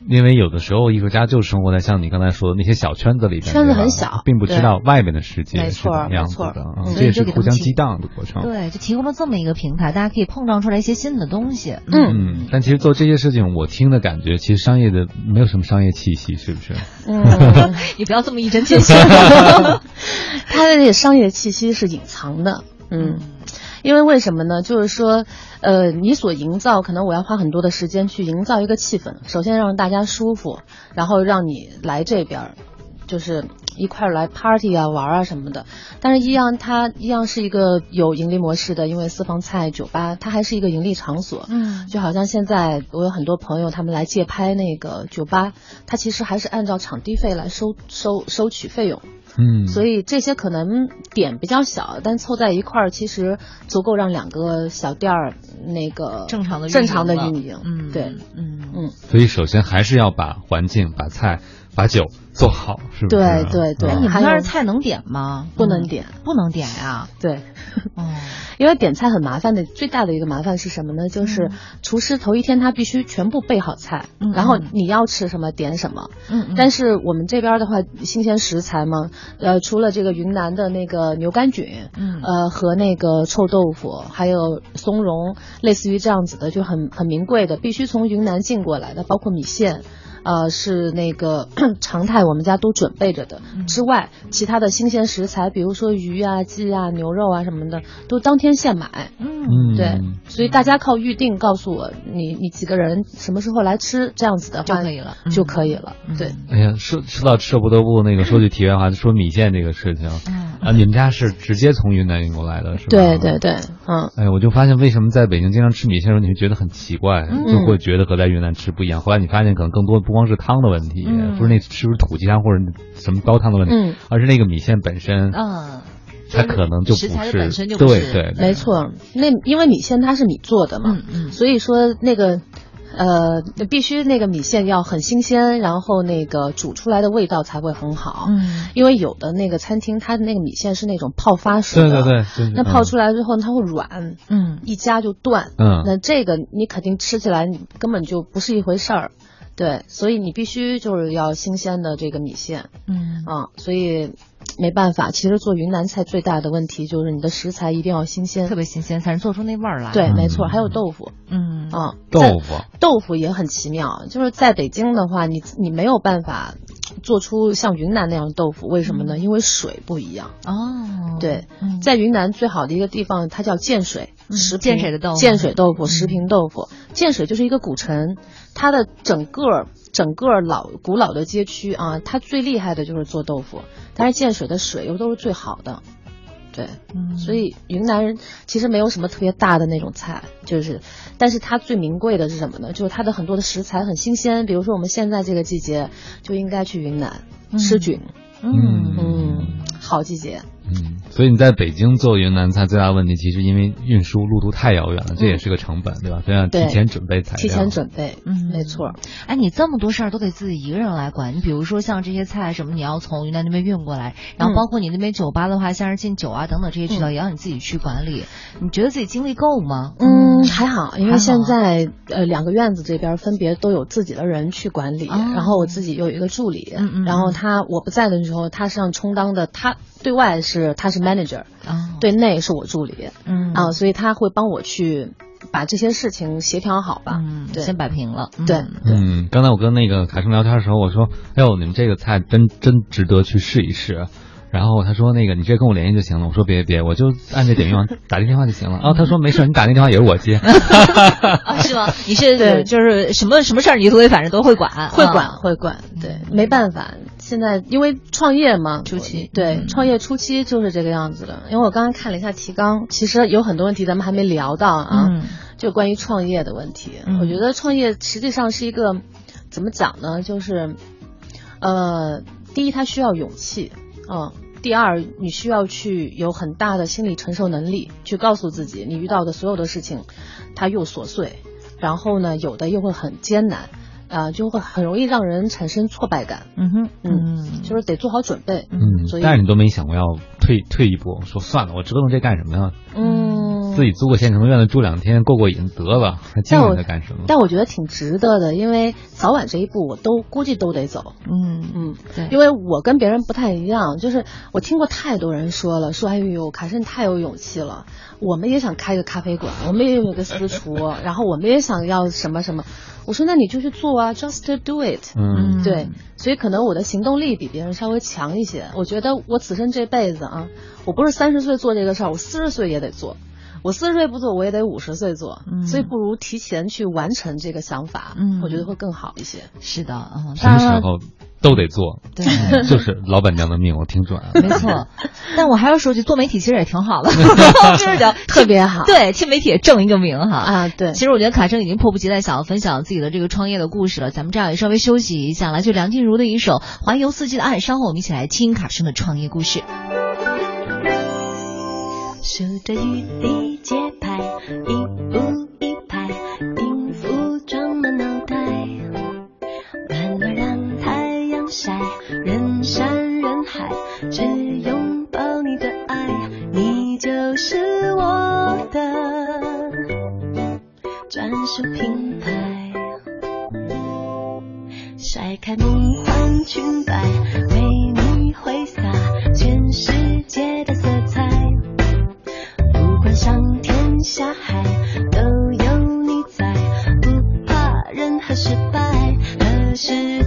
因为有的时候艺术家就生活在像你刚才说的那些小圈子里边，圈子很小，并不知道外面的世界是怎么样子的，这也是互相激荡的过程。对，就提供了这么一个平台，大家可以碰撞出来一些新的东西。嗯，但其实做这些事情，我听的感觉，其实商业的没有什么商业气息，是不是？嗯，[LAUGHS] 你不要这么一针见血。[LAUGHS] [LAUGHS] 他的那个商业气息是隐藏的。嗯。因为为什么呢？就是说，呃，你所营造，可能我要花很多的时间去营造一个气氛。首先让大家舒服，然后让你来这边，就是一块来 party 啊、玩啊什么的。但是，一样它一样是一个有盈利模式的，因为私房菜酒吧它还是一个盈利场所。嗯，就好像现在我有很多朋友他们来借拍那个酒吧，它其实还是按照场地费来收收收取费用。嗯，所以这些可能点比较小，但凑在一块儿，其实足够让两个小店儿那个正常的正常的运营。嗯，对，嗯嗯。所以首先还是要把环境、把菜、把酒做好，是不是？对对对。你们那儿菜能点吗？不能点，不能点呀。对。哦。[LAUGHS] 因为点菜很麻烦的，最大的一个麻烦是什么呢？就是厨师头一天他必须全部备好菜，然后你要吃什么点什么。嗯。但是我们这边的话，新鲜食材嘛，呃，除了这个云南的那个牛肝菌，嗯，呃，和那个臭豆腐，还有松茸，类似于这样子的，就很很名贵的，必须从云南进过来的，包括米线。呃，是那个 [CLEARS THROAT] 常态，我们家都准备着的。之外，其他的新鲜食材，比如说鱼啊、鸡啊、牛肉啊什么的，都当天现买。嗯，对，所以大家靠预定，告诉我你你几个人什么时候来吃，这样子的就可以了，就可以了。对。哎呀，说说到吃不得不那个说句题外话，说米线这个事情。啊，你们家是直接从云南运过来的，是吧？对对对，嗯。哎，我就发现为什么在北京经常吃米线的时候，你会觉得很奇怪，就会觉得和在云南吃不一样。后来你发现，可能更多不光是汤的问题，不是那是不是土鸡汤或者什么高汤的问题，而是那个米线本身，嗯，它可能就不是，对对，没错。那因为米线它是米做的嘛，嗯所以说那个。呃，必须那个米线要很新鲜，然后那个煮出来的味道才会很好。嗯，因为有的那个餐厅，它的那个米线是那种泡发式的，对对对，那泡出来之后它会软，嗯，一夹就断，嗯，那这个你肯定吃起来根本就不是一回事儿，对，所以你必须就是要新鲜的这个米线，嗯啊，所以。没办法，其实做云南菜最大的问题就是你的食材一定要新鲜，特别新鲜才能做出那味儿来。对，没错，还有豆腐，嗯啊，豆腐，豆腐也很奇妙。就是在北京的话，你你没有办法做出像云南那样的豆腐，为什么呢？因为水不一样。哦，对，在云南最好的一个地方，它叫建水，石建水的豆腐，建水豆腐，石屏豆腐。建水就是一个古城，它的整个。整个老古老的街区啊，它最厉害的就是做豆腐，但是建水的水又都是最好的，对，所以云南人其实没有什么特别大的那种菜，就是，但是它最名贵的是什么呢？就是它的很多的食材很新鲜，比如说我们现在这个季节就应该去云南吃菌，嗯嗯，好季节。嗯，所以你在北京做云南菜最大的问题，其实因为运输路途太遥远了，这也是个成本，对吧？所以要提前准备材料。提前准备，嗯，没错。哎，你这么多事儿都得自己一个人来管。你比如说像这些菜什么，你要从云南那边运过来，然后包括你那边酒吧的话，像是进酒啊等等这些渠道，也要你自己去管理。你觉得自己精力够吗？嗯，还好，因为现在呃两个院子这边分别都有自己的人去管理，然后我自己又有一个助理，然后他我不在的时候，他是让充当的，他对外是。他是 manager，对内是我助理，嗯。啊，所以他会帮我去把这些事情协调好吧，嗯，先摆平了，对，嗯，刚才我跟那个凯生聊天的时候，我说，哎呦，你们这个菜真真值得去试一试。然后他说：“那个，你直接跟我联系就行了。”我说：“别别，我就按这点用打这电话就行了。”哦，[LAUGHS] 他说：“没事，你打那电话也是我接。[LAUGHS] ”是吗？[LAUGHS] 你是对，就是什么什么事儿，你都会反正都会管，会管会管。对，没办法，现在因为创业嘛，初期对创业初期就是这个样子的。因为我刚刚看了一下提纲，其实有很多问题咱们还没聊到啊，就关于创业的问题。我觉得创业实际上是一个怎么讲呢？就是呃，第一，它需要勇气，嗯。第二，你需要去有很大的心理承受能力，去告诉自己，你遇到的所有的事情，它又琐碎，然后呢，有的又会很艰难。啊，就会很容易让人产生挫败感。嗯哼，嗯，就是得做好准备。嗯，所以但是你都没想过要退退一步，说算了，我折腾这干什么呀？嗯，自己租个县城院子住两天过过瘾得了，还经营它干什么？但我觉得挺值得的，因为早晚这一步我都估计都得走。嗯嗯，对，因为我跟别人不太一样，就是我听过太多人说了，说哎呦，凯盛太有勇气了，我们也想开个咖啡馆，我们也有一个私厨，然后我们也想要什么什么。我说那你就去做啊，just do it。嗯，对，所以可能我的行动力比别人稍微强一些。我觉得我此生这辈子啊，我不是三十岁做这个事儿，我四十岁也得做。我四十岁不做，我也得五十岁做。嗯，所以不如提前去完成这个想法。嗯，我觉得会更好一些。是的，嗯，什么时候？都得做，对，就是老板娘的命，我听准了。没错，[LAUGHS] 但我还要说句，做媒体其实也挺好的，[LAUGHS] 就是的，特别好。对，去媒体也挣一个名哈啊，对。其实我觉得卡生已经迫不及待想要分享自己的这个创业的故事了。咱们这样也稍微休息一下，来就梁静茹的一首《环游四季的爱》，稍后我们一起来听卡生的创业故事。数着雨滴节拍，一步一拍，音符装满脑袋，暖暖让太阳晒，人山人海，只拥抱你的爱，你就是我的专属品牌，甩开梦幻裙摆，为你挥洒全世界的色彩。上天下海，都有你在，不怕任何失败何时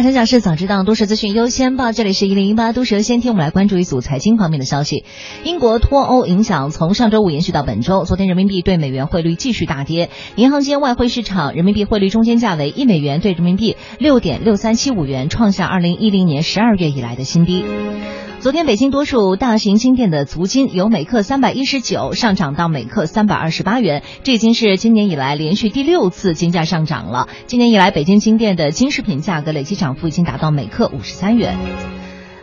大城小事早知道，都市资讯优先报。这里是一零一八都市优先听，我们来关注一组财经方面的消息。英国脱欧影响从上周五延续到本周，昨天人民币对美元汇率继续大跌，银行间外汇市场人民币汇率中间价为一美元对人民币六点六三七五元，创下二零一零年十二月以来的新低。昨天，北京多数大型金店的足金由每克三百一十九上涨到每克三百二十八元，这已经是今年以来连续第六次金价上涨了。今年以来，北京金店的金饰品价格累计涨涨幅已经达到每克五十三元。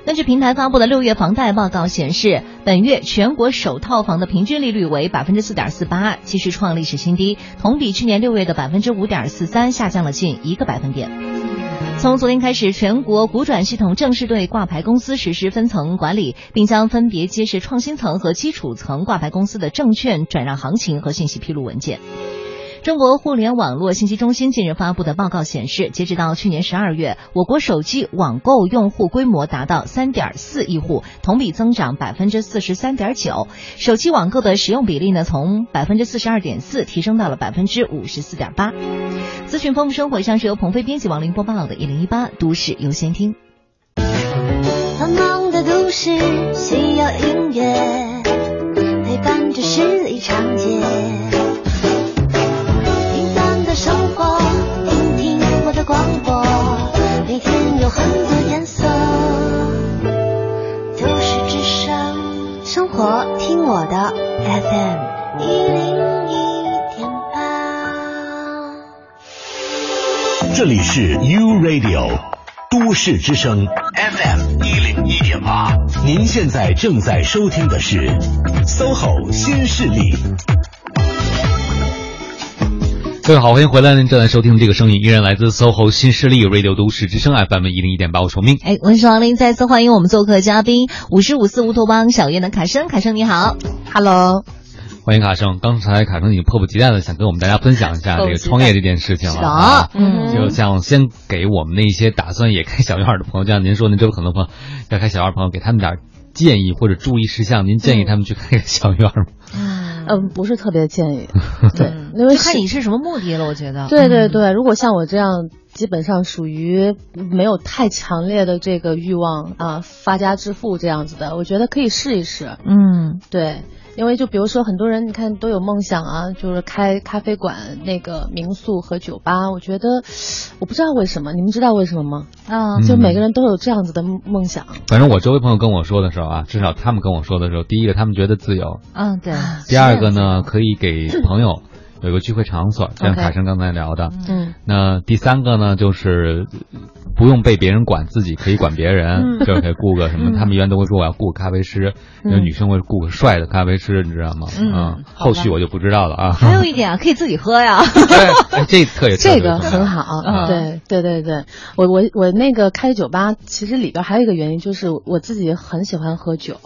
根据平台发布的六月房贷报告显示，本月全国首套房的平均利率为百分之四点四八，继续创历史新低，同比去年六月的百分之五点四三下降了近一个百分点。从昨天开始，全国股转系统正式对挂牌公司实施分层管理，并将分别揭示创新层和基础层挂牌公司的证券转让行情和信息披露文件。中国互联网络信息中心近日发布的报告显示，截止到去年十二月，我国手机网购用户规模达到三点四亿户，同比增长百分之四十三点九。手机网购的使用比例呢，从百分之四十二点四提升到了百分之五十四点八。资讯丰富生活，以上是由鹏飞编辑、王林播报的《一零一八都市优先听》。繁忙的都市需要音乐陪伴着十里长街。生活，听听我的广播，每天有很多颜色，都是之声。生活听我的 FM 一零一点八，这里是 U Radio 都市之声 FM 一零一点八，您现在正在收听的是 SOHO 新势力。各位好，欢迎回来！您正在收听的这个声音依然来自 SOHO 新势力 Radio 都市之声 FM 一零一点八，我是明。哎，我是王林，再次欢迎我们做客嘉宾五十五四乌托邦小院的卡生，卡生你好，Hello，欢迎卡生。刚才卡生已经迫不及待的想跟我们大家分享一下这个创业这件事情了，嗯，就像先给我们那些打算也开小院的朋友，就像您说您这可能朋友要开小院朋友，给他们点建议或者注意事项，您建议他们去开个小院吗？嗯，不是特别建议，[LAUGHS] 对，因为看你是什么目的了。我觉得，对对对，如果像我这样，基本上属于没有太强烈的这个欲望啊，发家致富这样子的，我觉得可以试一试。嗯，对。因为就比如说很多人，你看都有梦想啊，就是开咖啡馆、那个民宿和酒吧。我觉得，我不知道为什么，你们知道为什么吗？啊，就每个人都有这样子的梦想。反正我周围朋友跟我说的时候啊，至少他们跟我说的时候，第一个他们觉得自由，嗯，对。第二个呢，可以给朋友。有个聚会场所，像卡生刚才聊的。嗯，那第三个呢，就是不用被别人管，自己可以管别人，就可以雇个什么。他们一般都会说我要雇个咖啡师，因为女生会雇个帅的咖啡师，你知道吗？嗯，后续我就不知道了啊。还有一点啊，可以自己喝呀。对，[LAUGHS] 这特别 [LAUGHS] 这个很好。对对对对，我我我那个开酒吧，其实里边还有一个原因，就是我自己很喜欢喝酒。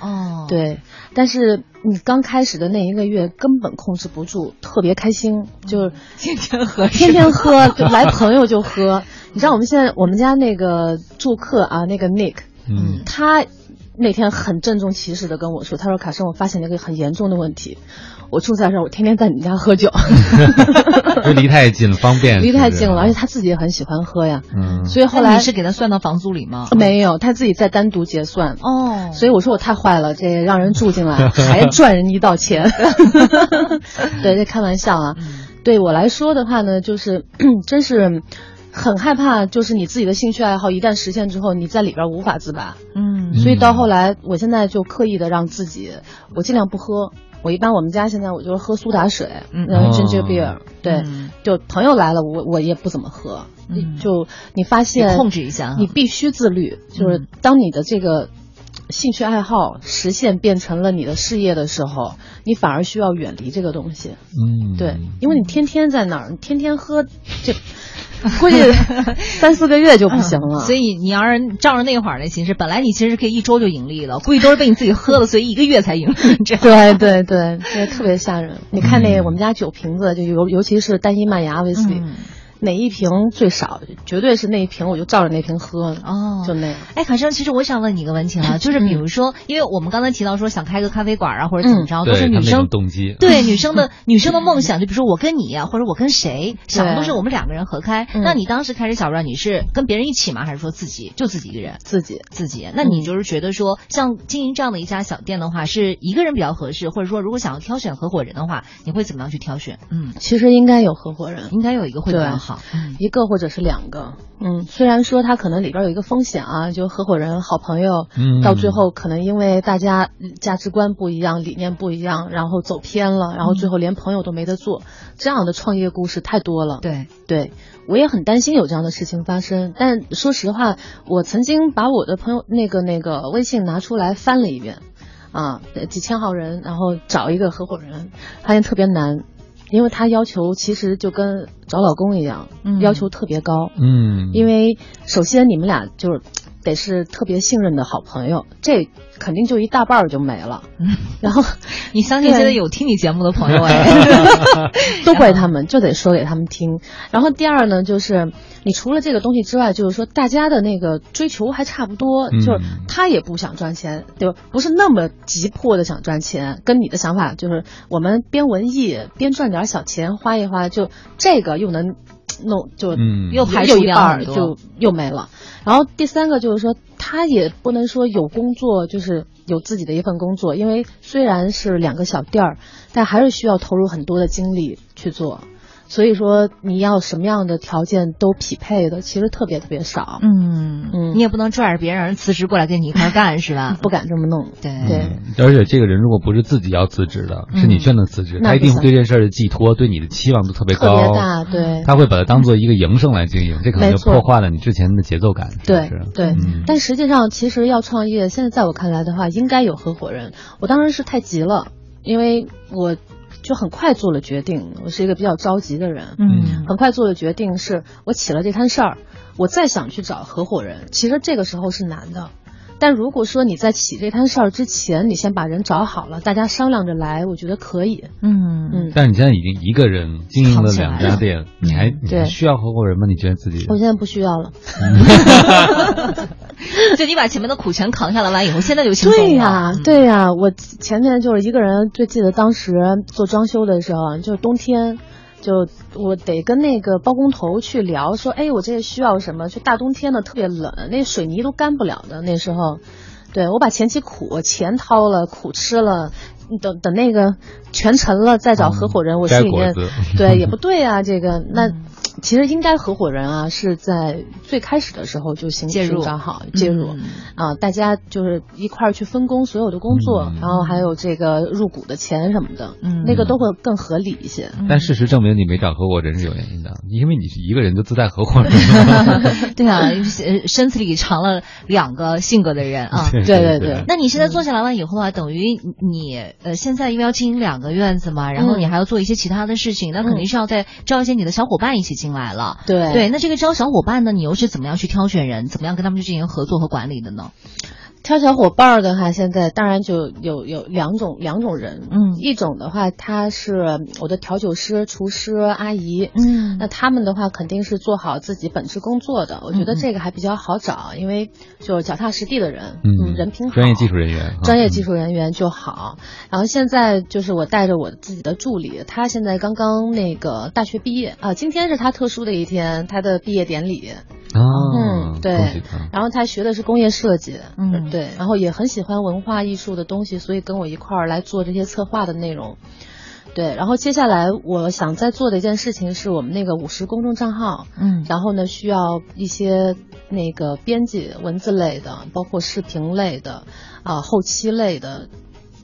哦，对，但是你刚开始的那一个月根本控制不住，特别开心，就天天喝，天天喝，就来朋友就喝。[LAUGHS] 你知道我们现在我们家那个住客啊，那个 Nick，嗯，他那天很郑重其事的跟我说，他说卡生，我发现了一个很严重的问题。我住在这儿，我天天在你家喝酒，[LAUGHS] 离太近了，方便。[LAUGHS] 离太近了，而且他自己也很喜欢喝呀。嗯，所以后来你是给他算到房租里吗？没有，他自己在单独结算。哦，所以我说我太坏了，这让人住进来 [LAUGHS] 还赚人一道钱。对，这开玩笑啊。对我来说的话呢，就是 [CLEARS THROAT] 真是很害怕，就是你自己的兴趣爱好一旦实现之后，你在里边无法自拔。嗯，所以到后来，我现在就刻意的让自己，我尽量不喝。我一般我们家现在我就是喝苏打水，嗯，ginger beer，对，就朋友来了，我我也不怎么喝，就你发现控制一下，你必须自律，就是当你的这个兴趣爱好实现变成了你的事业的时候，你反而需要远离这个东西，嗯，对，因为你天天在那儿，你天天喝就。[LAUGHS] 估计 [LAUGHS] 三四个月就不行了，所以你要是照着那会儿那形式，本来你其实可以一周就盈利了，估计都是被你自己喝了，所以一个月才盈利。对对对，这特别吓人。你看那我们家酒瓶子，就尤尤其是单一麦芽威士忌。哪一瓶最少？绝对是那一瓶，我就照着那瓶喝哦，就那样。哎，卡生，其实我想问你一个问题啊，就是比如说，因为我们刚才提到说想开个咖啡馆啊，或者怎么着，都是女生动机。对女生的 [LAUGHS] 女生的梦想，就比如说我跟你呀，或者我跟谁，想的都是我们两个人合开。那你当时开始小院，你是跟别人一起吗？还是说自己就自己一个人？自己自己。那你就是觉得说，像经营这样的一家小店的话，是一个人比较合适，或者说如果想要挑选合伙人的话，你会怎么样去挑选？嗯，其实应该有合伙人，应该有一个会比较好，一个。或者是两个，嗯，虽然说他可能里边有一个风险啊，就合伙人、好朋友，嗯，到最后可能因为大家价值观不一样、理念不一样，然后走偏了，然后最后连朋友都没得做，这样的创业故事太多了。对，对我也很担心有这样的事情发生。但说实话，我曾经把我的朋友那个那个微信拿出来翻了一遍，啊，几千号人，然后找一个合伙人，发现特别难。因为他要求其实就跟找老公一样，要求特别高。嗯，因为首先你们俩就是得是特别信任的好朋友，这。肯定就一大半儿就没了，然后 [LAUGHS] 你相信现在有听你节目的朋友哎，[LAUGHS] 都怪他们，就得说给他们听。然后第二呢，就是你除了这个东西之外，就是说大家的那个追求还差不多，就是他也不想赚钱，就不是那么急迫的想赚钱，跟你的想法就是我们边文艺边赚点小钱花一花，就这个又能弄就又排除一半就又没了。然后第三个就是说，他也不能说有工作就是有自己的一份工作，因为虽然是两个小店儿，但还是需要投入很多的精力去做。所以说你要什么样的条件都匹配的，其实特别特别少。嗯嗯，你也不能拽着别人辞职过来跟你一块干是吧？[LAUGHS] 不敢这么弄。对对，而且这个人如果不是自己要辞职的，是你劝他辞职，他一定会对这事儿的寄托、对你的期望都特别高，特别大。对，他会把它当做一个营生来经营，这可能就破坏了你之前的节奏感。对对，但实际上其实要创业，现在在我看来的话，应该有合伙人。我当时是太急了，因为我。就很快做了决定，我是一个比较着急的人，嗯，很快做了决定，是我起了这摊事儿，我再想去找合伙人，其实这个时候是难的。但如果说你在起这摊事儿之前，你先把人找好了，大家商量着来，我觉得可以。嗯嗯。但是你现在已经一个人经营了两家店，你还你还需要合伙人吗？你觉得自己？我现在不需要了。[LAUGHS] 就你把前面的苦全扛下来完以后，现在就轻松了。对呀，对呀，我前天就是一个人，最记得当时做装修的时候，就是冬天。就我得跟那个包工头去聊，说，哎，我这需要什么？就大冬天的特别冷，那水泥都干不了的那时候，对我把前期苦钱掏了，苦吃了，等等那个全成了再找合伙人，我心里面对也不对啊，这个那。其实应该合伙人啊，是在最开始的时候就行介入好介入啊，大家就是一块儿去分工所有的工作，然后还有这个入股的钱什么的，嗯，那个都会更合理一些。但事实证明，你没找合伙人是有原因的，因为你是一个人就自带合伙人。[LAUGHS] [LAUGHS] 对啊，身子里藏了两个性格的人啊。[LAUGHS] 对对对。那你现在坐下来了以后啊，等于你呃现在因为要经营两个院子嘛，然后你还要做一些其他的事情，那肯定是要再招一些你的小伙伴一起进。进来了，对对，那这个招小伙伴呢，你又是怎么样去挑选人，怎么样跟他们去进行合作和管理的呢？挑小伙伴的话，现在当然就有有两种两种人，嗯，一种的话他是我的调酒师、厨师阿姨，嗯，那他们的话肯定是做好自己本职工作的，我觉得这个还比较好找，因为就脚踏实地的人，嗯，人品好，专业技术人员，专业技术人员就好。然后现在就是我带着我自己的助理，他现在刚刚那个大学毕业啊，今天是他特殊的一天，他的毕业典礼。嗯，对，然后他学的是工业设计，嗯，对，然后也很喜欢文化艺术的东西，所以跟我一块儿来做这些策划的内容。对，然后接下来我想再做的一件事情是我们那个五十公众账号，嗯，然后呢需要一些那个编辑文字类的，包括视频类的，啊，后期类的。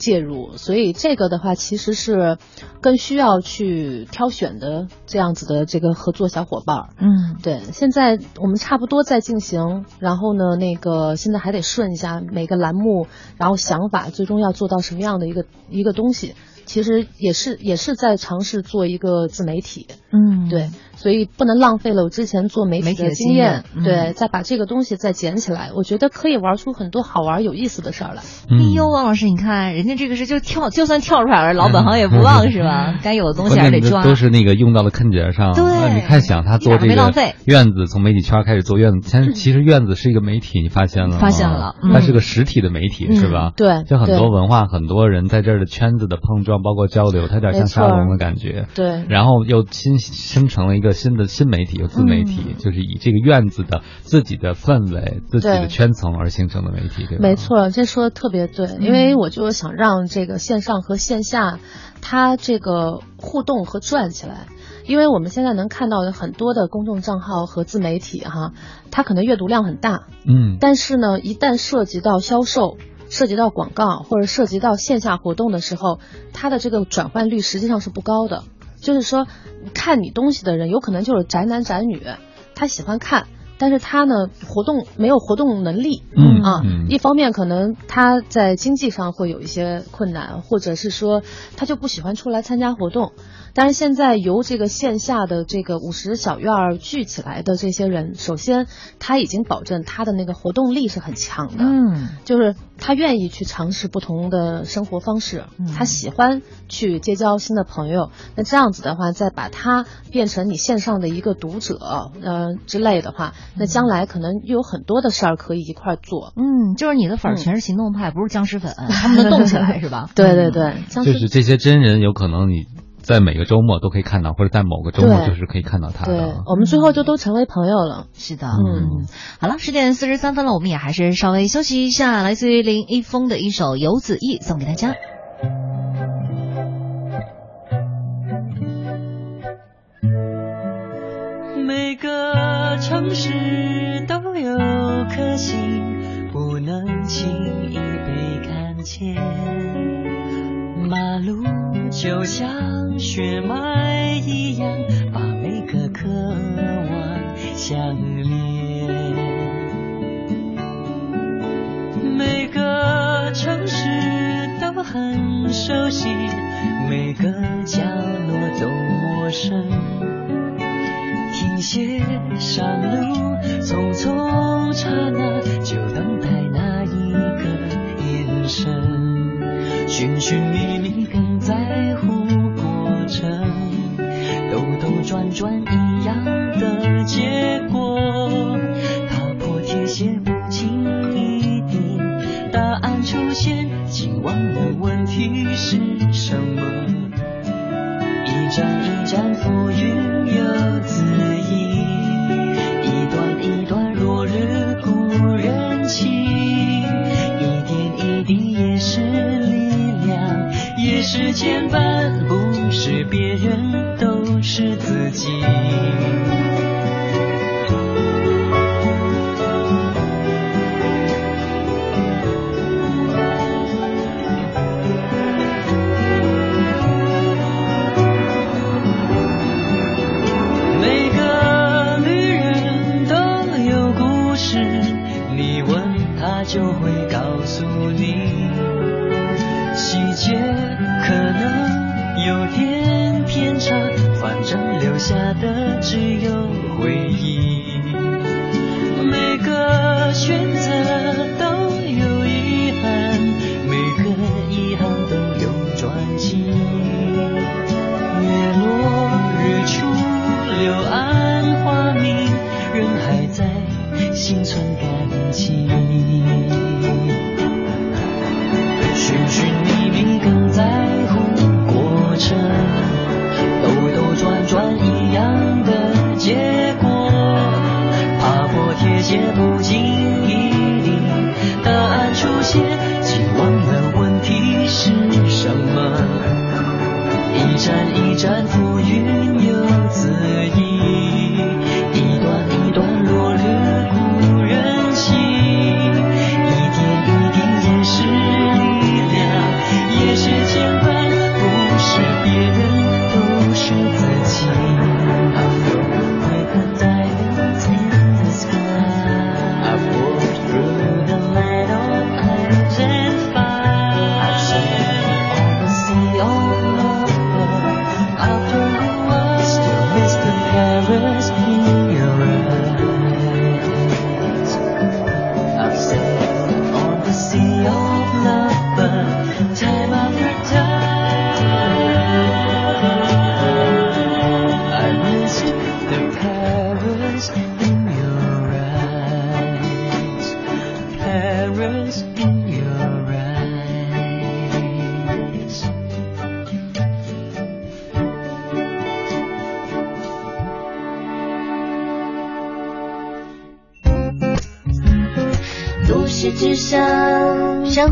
介入，所以这个的话其实是更需要去挑选的这样子的这个合作小伙伴。嗯，对，现在我们差不多在进行，然后呢，那个现在还得顺一下每个栏目，然后想法最终要做到什么样的一个一个东西。其实也是也是在尝试做一个自媒体，嗯，对，所以不能浪费了我之前做媒体的经验，对，再把这个东西再捡起来，我觉得可以玩出很多好玩有意思的事儿来。哎呦，王老师，你看人家这个是就跳，就算跳出来了，老本行也不忘是吧？该有的东西还得抓。都是那个用到了坑节上。对，你看想他做这个院子，从媒体圈开始做院子，其其实院子是一个媒体，你发现了吗？发现了，它是个实体的媒体，是吧？对，就很多文化，很多人在这儿的圈子的碰撞，包括交流。它有点像沙龙的感觉，对，然后又新生成了一个新的新媒体，有自媒体，就是以这个院子的自己的氛围、自己的圈层而形成的媒体，对吧？没错，这说的特别对，因为我就想让这个线上和线下它这个互动和转起来，因为我们现在能看到的很多的公众账号和自媒体哈，它可能阅读量很大，嗯，但是呢，一旦涉及到销售。涉及到广告或者涉及到线下活动的时候，它的这个转换率实际上是不高的。就是说，看你东西的人有可能就是宅男宅女，他喜欢看，但是他呢活动没有活动能力，嗯啊，一方面可能他在经济上会有一些困难，或者是说他就不喜欢出来参加活动。但是现在由这个线下的这个五十小院儿聚起来的这些人，首先他已经保证他的那个活动力是很强的，嗯，就是他愿意去尝试不同的生活方式，他喜欢去结交新的朋友。那这样子的话，再把他变成你线上的一个读者，呃之类的话，那将来可能又有很多的事儿可以一块儿做。嗯，就是你的粉儿全是行动派，不是僵尸粉，他们能动起来是吧？对对对，就是这些真人有可能你。在每个周末都可以看到，或者在某个周末就是可以看到他的。对，我们最后就都成为朋友了。是的，嗯，好了，十点四十三分了，我们也还是稍微休息一下。来自于林一峰的一首《游子意》送给大家。每个城市都有颗心，不能轻易被看见。马路就像血脉一样，把每个渴望相连。每个城市都很熟悉，每个角落都陌生。停歇上路，匆匆刹那，就等待那一个眼神。寻寻觅觅在乎过程，兜兜转转一样的结果。是牵绊，不是别人，都是自己。每个旅人都有故事，你问他就会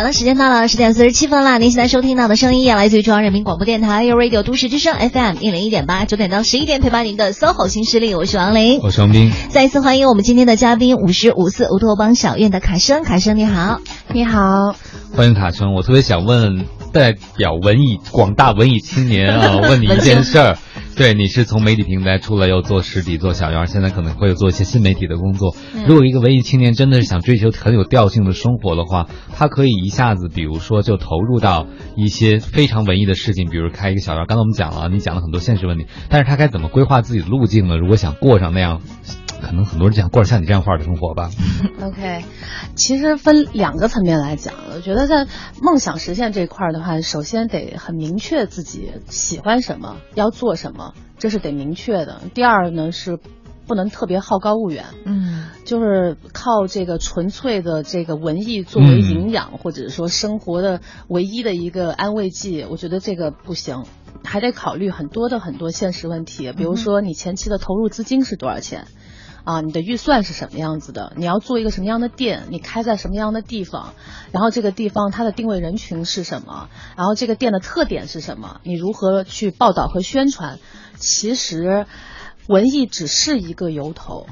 好了，时间到了，十点四十七分了。您现在收听到的声音也来自于中央人民广播电台 u Radio 都市之声 FM 一零一点八，九点到十一点陪伴您的 SOHO 新势力，我是王琳，我是王斌。再一次欢迎我们今天的嘉宾，五十五四乌托邦小院的卡生，卡生你好，你好，欢迎卡生。我特别想问代表文艺广大文艺青年啊，[LAUGHS] 问你一件事儿。对，你是从媒体平台出来，又做实体，做小院，现在可能会做一些新媒体的工作。如果一个文艺青年真的是想追求很有调性的生活的话，他可以一下子，比如说就投入到一些非常文艺的事情，比如开一个小院。刚才我们讲了，你讲了很多现实问题，但是他该怎么规划自己的路径呢？如果想过上那样。可能很多人想过像你这样范儿的生活吧。[LAUGHS] OK，其实分两个层面来讲，我觉得在梦想实现这块儿的话，首先得很明确自己喜欢什么，要做什么，这是得明确的。第二呢是不能特别好高骛远。嗯。就是靠这个纯粹的这个文艺作为营养，或者说生活的唯一的一个安慰剂，我觉得这个不行，还得考虑很多的很多现实问题，比如说你前期的投入资金是多少钱。啊，你的预算是什么样子的？你要做一个什么样的店？你开在什么样的地方？然后这个地方它的定位人群是什么？然后这个店的特点是什么？你如何去报道和宣传？其实，文艺只是一个由头。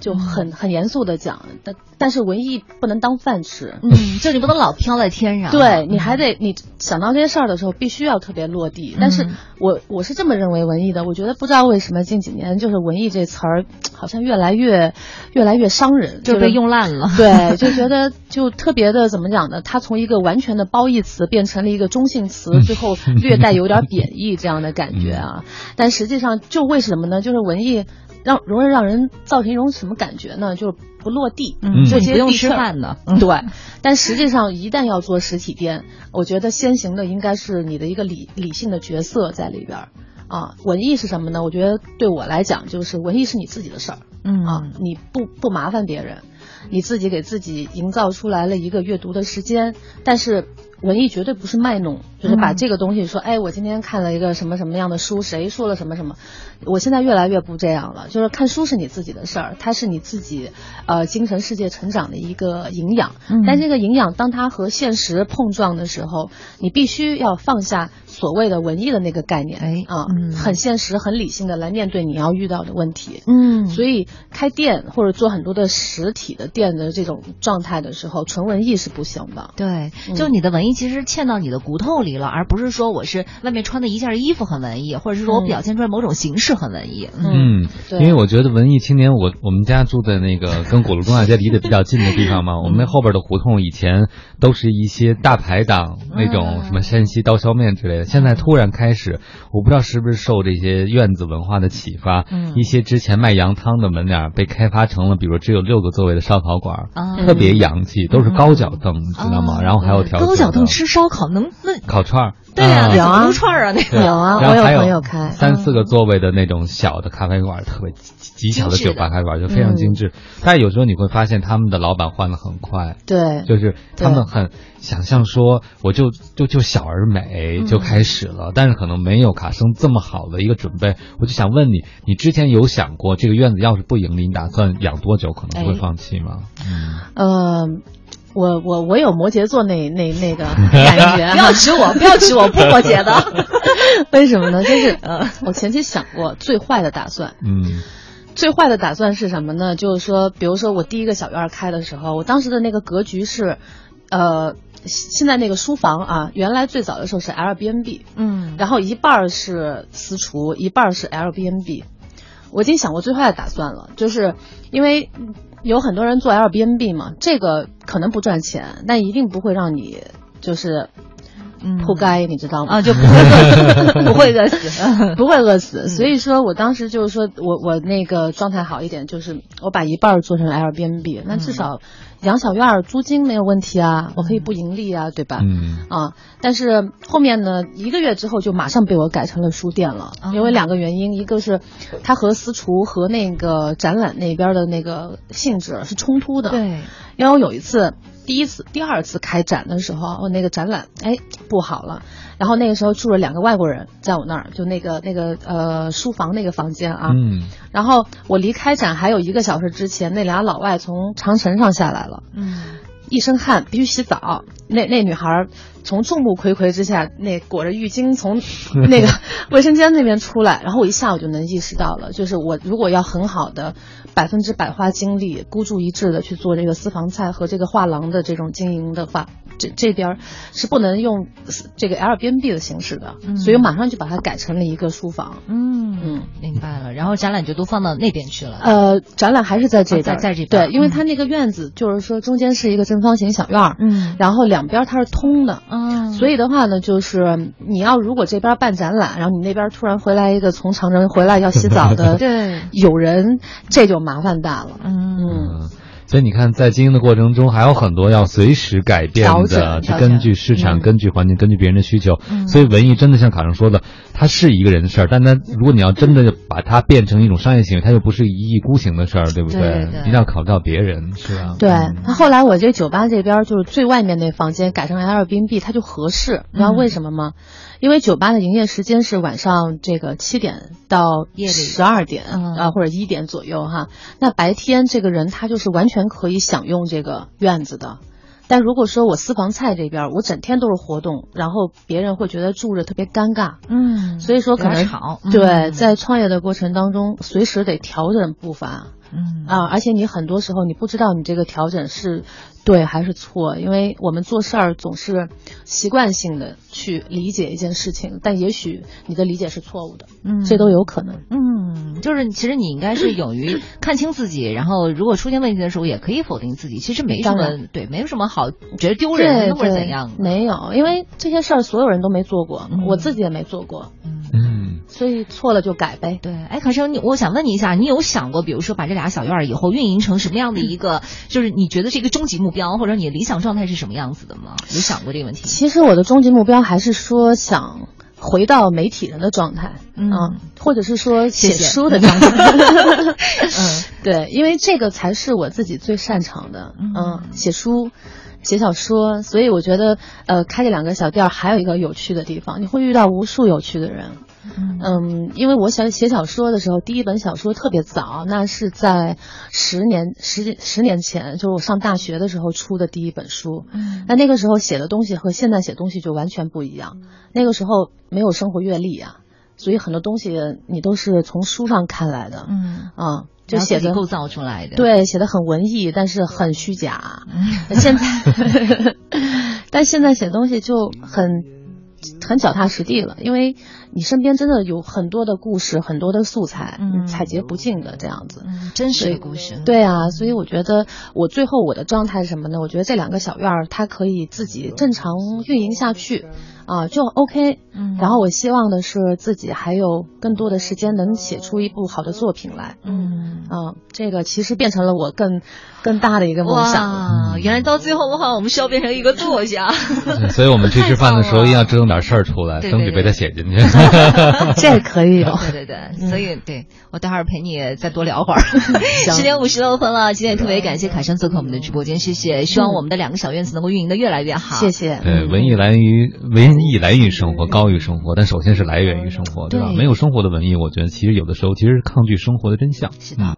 就很很严肃的讲，但但是文艺不能当饭吃，嗯，就你不能老飘在天上，对你还得你想到这些事儿的时候，必须要特别落地。但是我我是这么认为文艺的，我觉得不知道为什么近几年就是文艺这词儿好像越来越越来越伤人，就被用烂了。对，就觉得就特别的怎么讲呢？它从一个完全的褒义词变成了一个中性词，最后略带有点贬义这样的感觉啊。但实际上就为什么呢？就是文艺。让容易让人造成一种什么感觉呢？就是不落地，这些不用吃饭的，对。但实际上，一旦要做实体店，我觉得先行的应该是你的一个理理性的角色在里边啊。文艺是什么呢？我觉得对我来讲，就是文艺是你自己的事儿，嗯啊，你不不麻烦别人，你自己给自己营造出来了一个阅读的时间，但是。文艺绝对不是卖弄，就是把这个东西说，哎，我今天看了一个什么什么样的书，谁说了什么什么。我现在越来越不这样了，就是看书是你自己的事儿，它是你自己呃精神世界成长的一个营养。但这个营养，当它和现实碰撞的时候，你必须要放下所谓的文艺的那个概念，哎啊，很现实、很理性的来面对你要遇到的问题。嗯，所以开店或者做很多的实体的店的这种状态的时候，纯文艺是不行的。对，就你的文艺。其实嵌到你的骨头里了，而不是说我是外面穿的一件衣服很文艺，或者是说我表现出来某种形式很文艺。嗯，因为我觉得文艺青年，我我们家住在那个跟鼓楼东大街离得比较近的地方嘛，我们那后边的胡同以前都是一些大排档那种什么山西刀削面之类的，现在突然开始，我不知道是不是受这些院子文化的启发，嗯一些之前卖羊汤的门脸被开发成了，比如只有六个座位的烧烤馆，特别洋气，都是高脚凳，你知道吗？然后还有条高脚凳。吃烧烤能那烤串儿，对呀，有啊，串儿啊，那个。有啊，我有朋友开三四个座位的那种小的咖啡馆，特别极极小的酒吧咖啡馆，就非常精致。但是有时候你会发现他们的老板换的很快，对，就是他们很想象说我就就就小而美就开始了，但是可能没有卡森这么好的一个准备。我就想问你，你之前有想过这个院子要是不盈利，你打算养多久可能会放弃吗？嗯。我我我有摩羯座那那那个 [LAUGHS] 感觉，不要指我，不要指我，不摩羯的。[LAUGHS] 为什么呢？就是呃，我前期想过最坏的打算。嗯，最坏的打算是什么呢？就是说，比如说我第一个小院开的时候，我当时的那个格局是，呃，现在那个书房啊，原来最早的时候是 L B N B，嗯，然后一半是私厨，一半是 L B N B。我已经想过最坏的打算了，就是因为。有很多人做 Airbnb 嘛，这个可能不赚钱，但一定不会让你就是，嗯，铺盖，你知道吗？啊，就不会 [LAUGHS] 不会饿死，[LAUGHS] 不会饿死。所以说我当时就是说我我那个状态好一点，就是我把一半做成 Airbnb，那至少。养小院儿租金没有问题啊，我可以不盈利啊，对吧？嗯啊，但是后面呢，一个月之后就马上被我改成了书店了，因为两个原因，一个是它和私厨和那个展览那边的那个性质是冲突的。对，因为我有一次第一次、第二次开展的时候，我那个展览哎不好了。然后那个时候住了两个外国人在我那儿，就那个那个呃书房那个房间啊。嗯。然后我离开展还有一个小时之前，那俩老外从长城上下来了。嗯。一身汗，必须洗澡。那那女孩从众目睽睽之下，那裹着浴巾从那个 [LAUGHS] 卫生间那边出来。然后我一下我就能意识到了，就是我如果要很好的百分之百花精力、孤注一掷的去做这个私房菜和这个画廊的这种经营的话。这这边是不能用这个 Airbnb 的形式的，所以我马上就把它改成了一个书房。嗯嗯，明白了。然后展览就都放到那边去了。呃，展览还是在这边，在在这边。对，因为它那个院子就是说中间是一个正方形小院儿，嗯，然后两边它是通的，嗯，所以的话呢，就是你要如果这边办展览，然后你那边突然回来一个从长城回来要洗澡的，[LAUGHS] 对，有人，这就麻烦大了。嗯。所以你看，在经营的过程中，还有很多要随时改变的，就根据市场、根据环境、根据别人的需求。所以文艺真的像卡上说的，它是一个人的事儿，但它如果你要真的把它变成一种商业行为，它又不是一意孤行的事儿，对不对？一定要考虑到别人，是吧？对。那后来我这酒吧这边就是最外面那房间改成 Airbnb，它就合适。你知道为什么吗？因为酒吧的营业时间是晚上这个七点到十二点啊，或者一点左右哈。那白天这个人他就是完全可以享用这个院子的。但如果说我私房菜这边，我整天都是活动，然后别人会觉得住着特别尴尬。嗯，所以说可能吵。对，在创业的过程当中，随时得调整步伐。嗯啊，而且你很多时候你不知道你这个调整是。对还是错？因为我们做事儿总是习惯性的去理解一件事情，但也许你的理解是错误的，嗯，这都有可能。嗯，就是其实你应该是勇于 [CLEARS THROAT] 看清自己，然后如果出现问题的时候，也可以否定自己。其实没什么，对，没有什么好觉得丢人或者怎样。没有，因为这些事儿所有人都没做过，我自己也没做过。嗯，所以错了就改呗。对，哎，可是你，我想问你一下，你有想过，比如说把这俩小院儿以后运营成什么样的一个，[LAUGHS] 就是你觉得是一个终极目标？或者你的理想状态是什么样子的吗？有想过这个问题？其实我的终极目标还是说想回到媒体人的状态，嗯，或者是说写书的状态。[LAUGHS] 嗯，对，因为这个才是我自己最擅长的，嗯，写书。写小说，所以我觉得，呃，开这两个小店还有一个有趣的地方，你会遇到无数有趣的人。嗯，因为我想写小说的时候，第一本小说特别早，那是在十年十十年前，就是我上大学的时候出的第一本书。嗯，那那个时候写的东西和现在写东西就完全不一样。那个时候没有生活阅历啊，所以很多东西你都是从书上看来的。嗯啊。就写的构造出来的，对，写的很文艺，但是很虚假。现在，[LAUGHS] 但现在写东西就很很脚踏实地了，因为你身边真的有很多的故事，很多的素材，嗯采撷不尽的这样子，真实的故事。对啊，所以我觉得我最后我的状态是什么呢？我觉得这两个小院儿它可以自己正常运营下去。啊，就 OK，嗯，然后我希望的是自己还有更多的时间能写出一部好的作品来，嗯，啊，这个其实变成了我更更大的一个梦想。原来到最后的话，我们需要变成一个作家，[LAUGHS] 所以我们去吃饭的时候 [LAUGHS] 一定要折腾点事儿出来，争取被他写进去。[LAUGHS] 这可以有，对对对，所以对我待会儿陪你再多聊会儿。十点五十六分了，今天也特别感谢凯生做客我们的直播间，谢谢。希望我们的两个小院子能够运营的越来越好，谢谢。对，文艺来源于文。文艺来源于生活，高于生活，但首先是来源于生活，对吧？没有生活的文艺，我觉得其实有的时候其实是抗拒生活的真相。是的。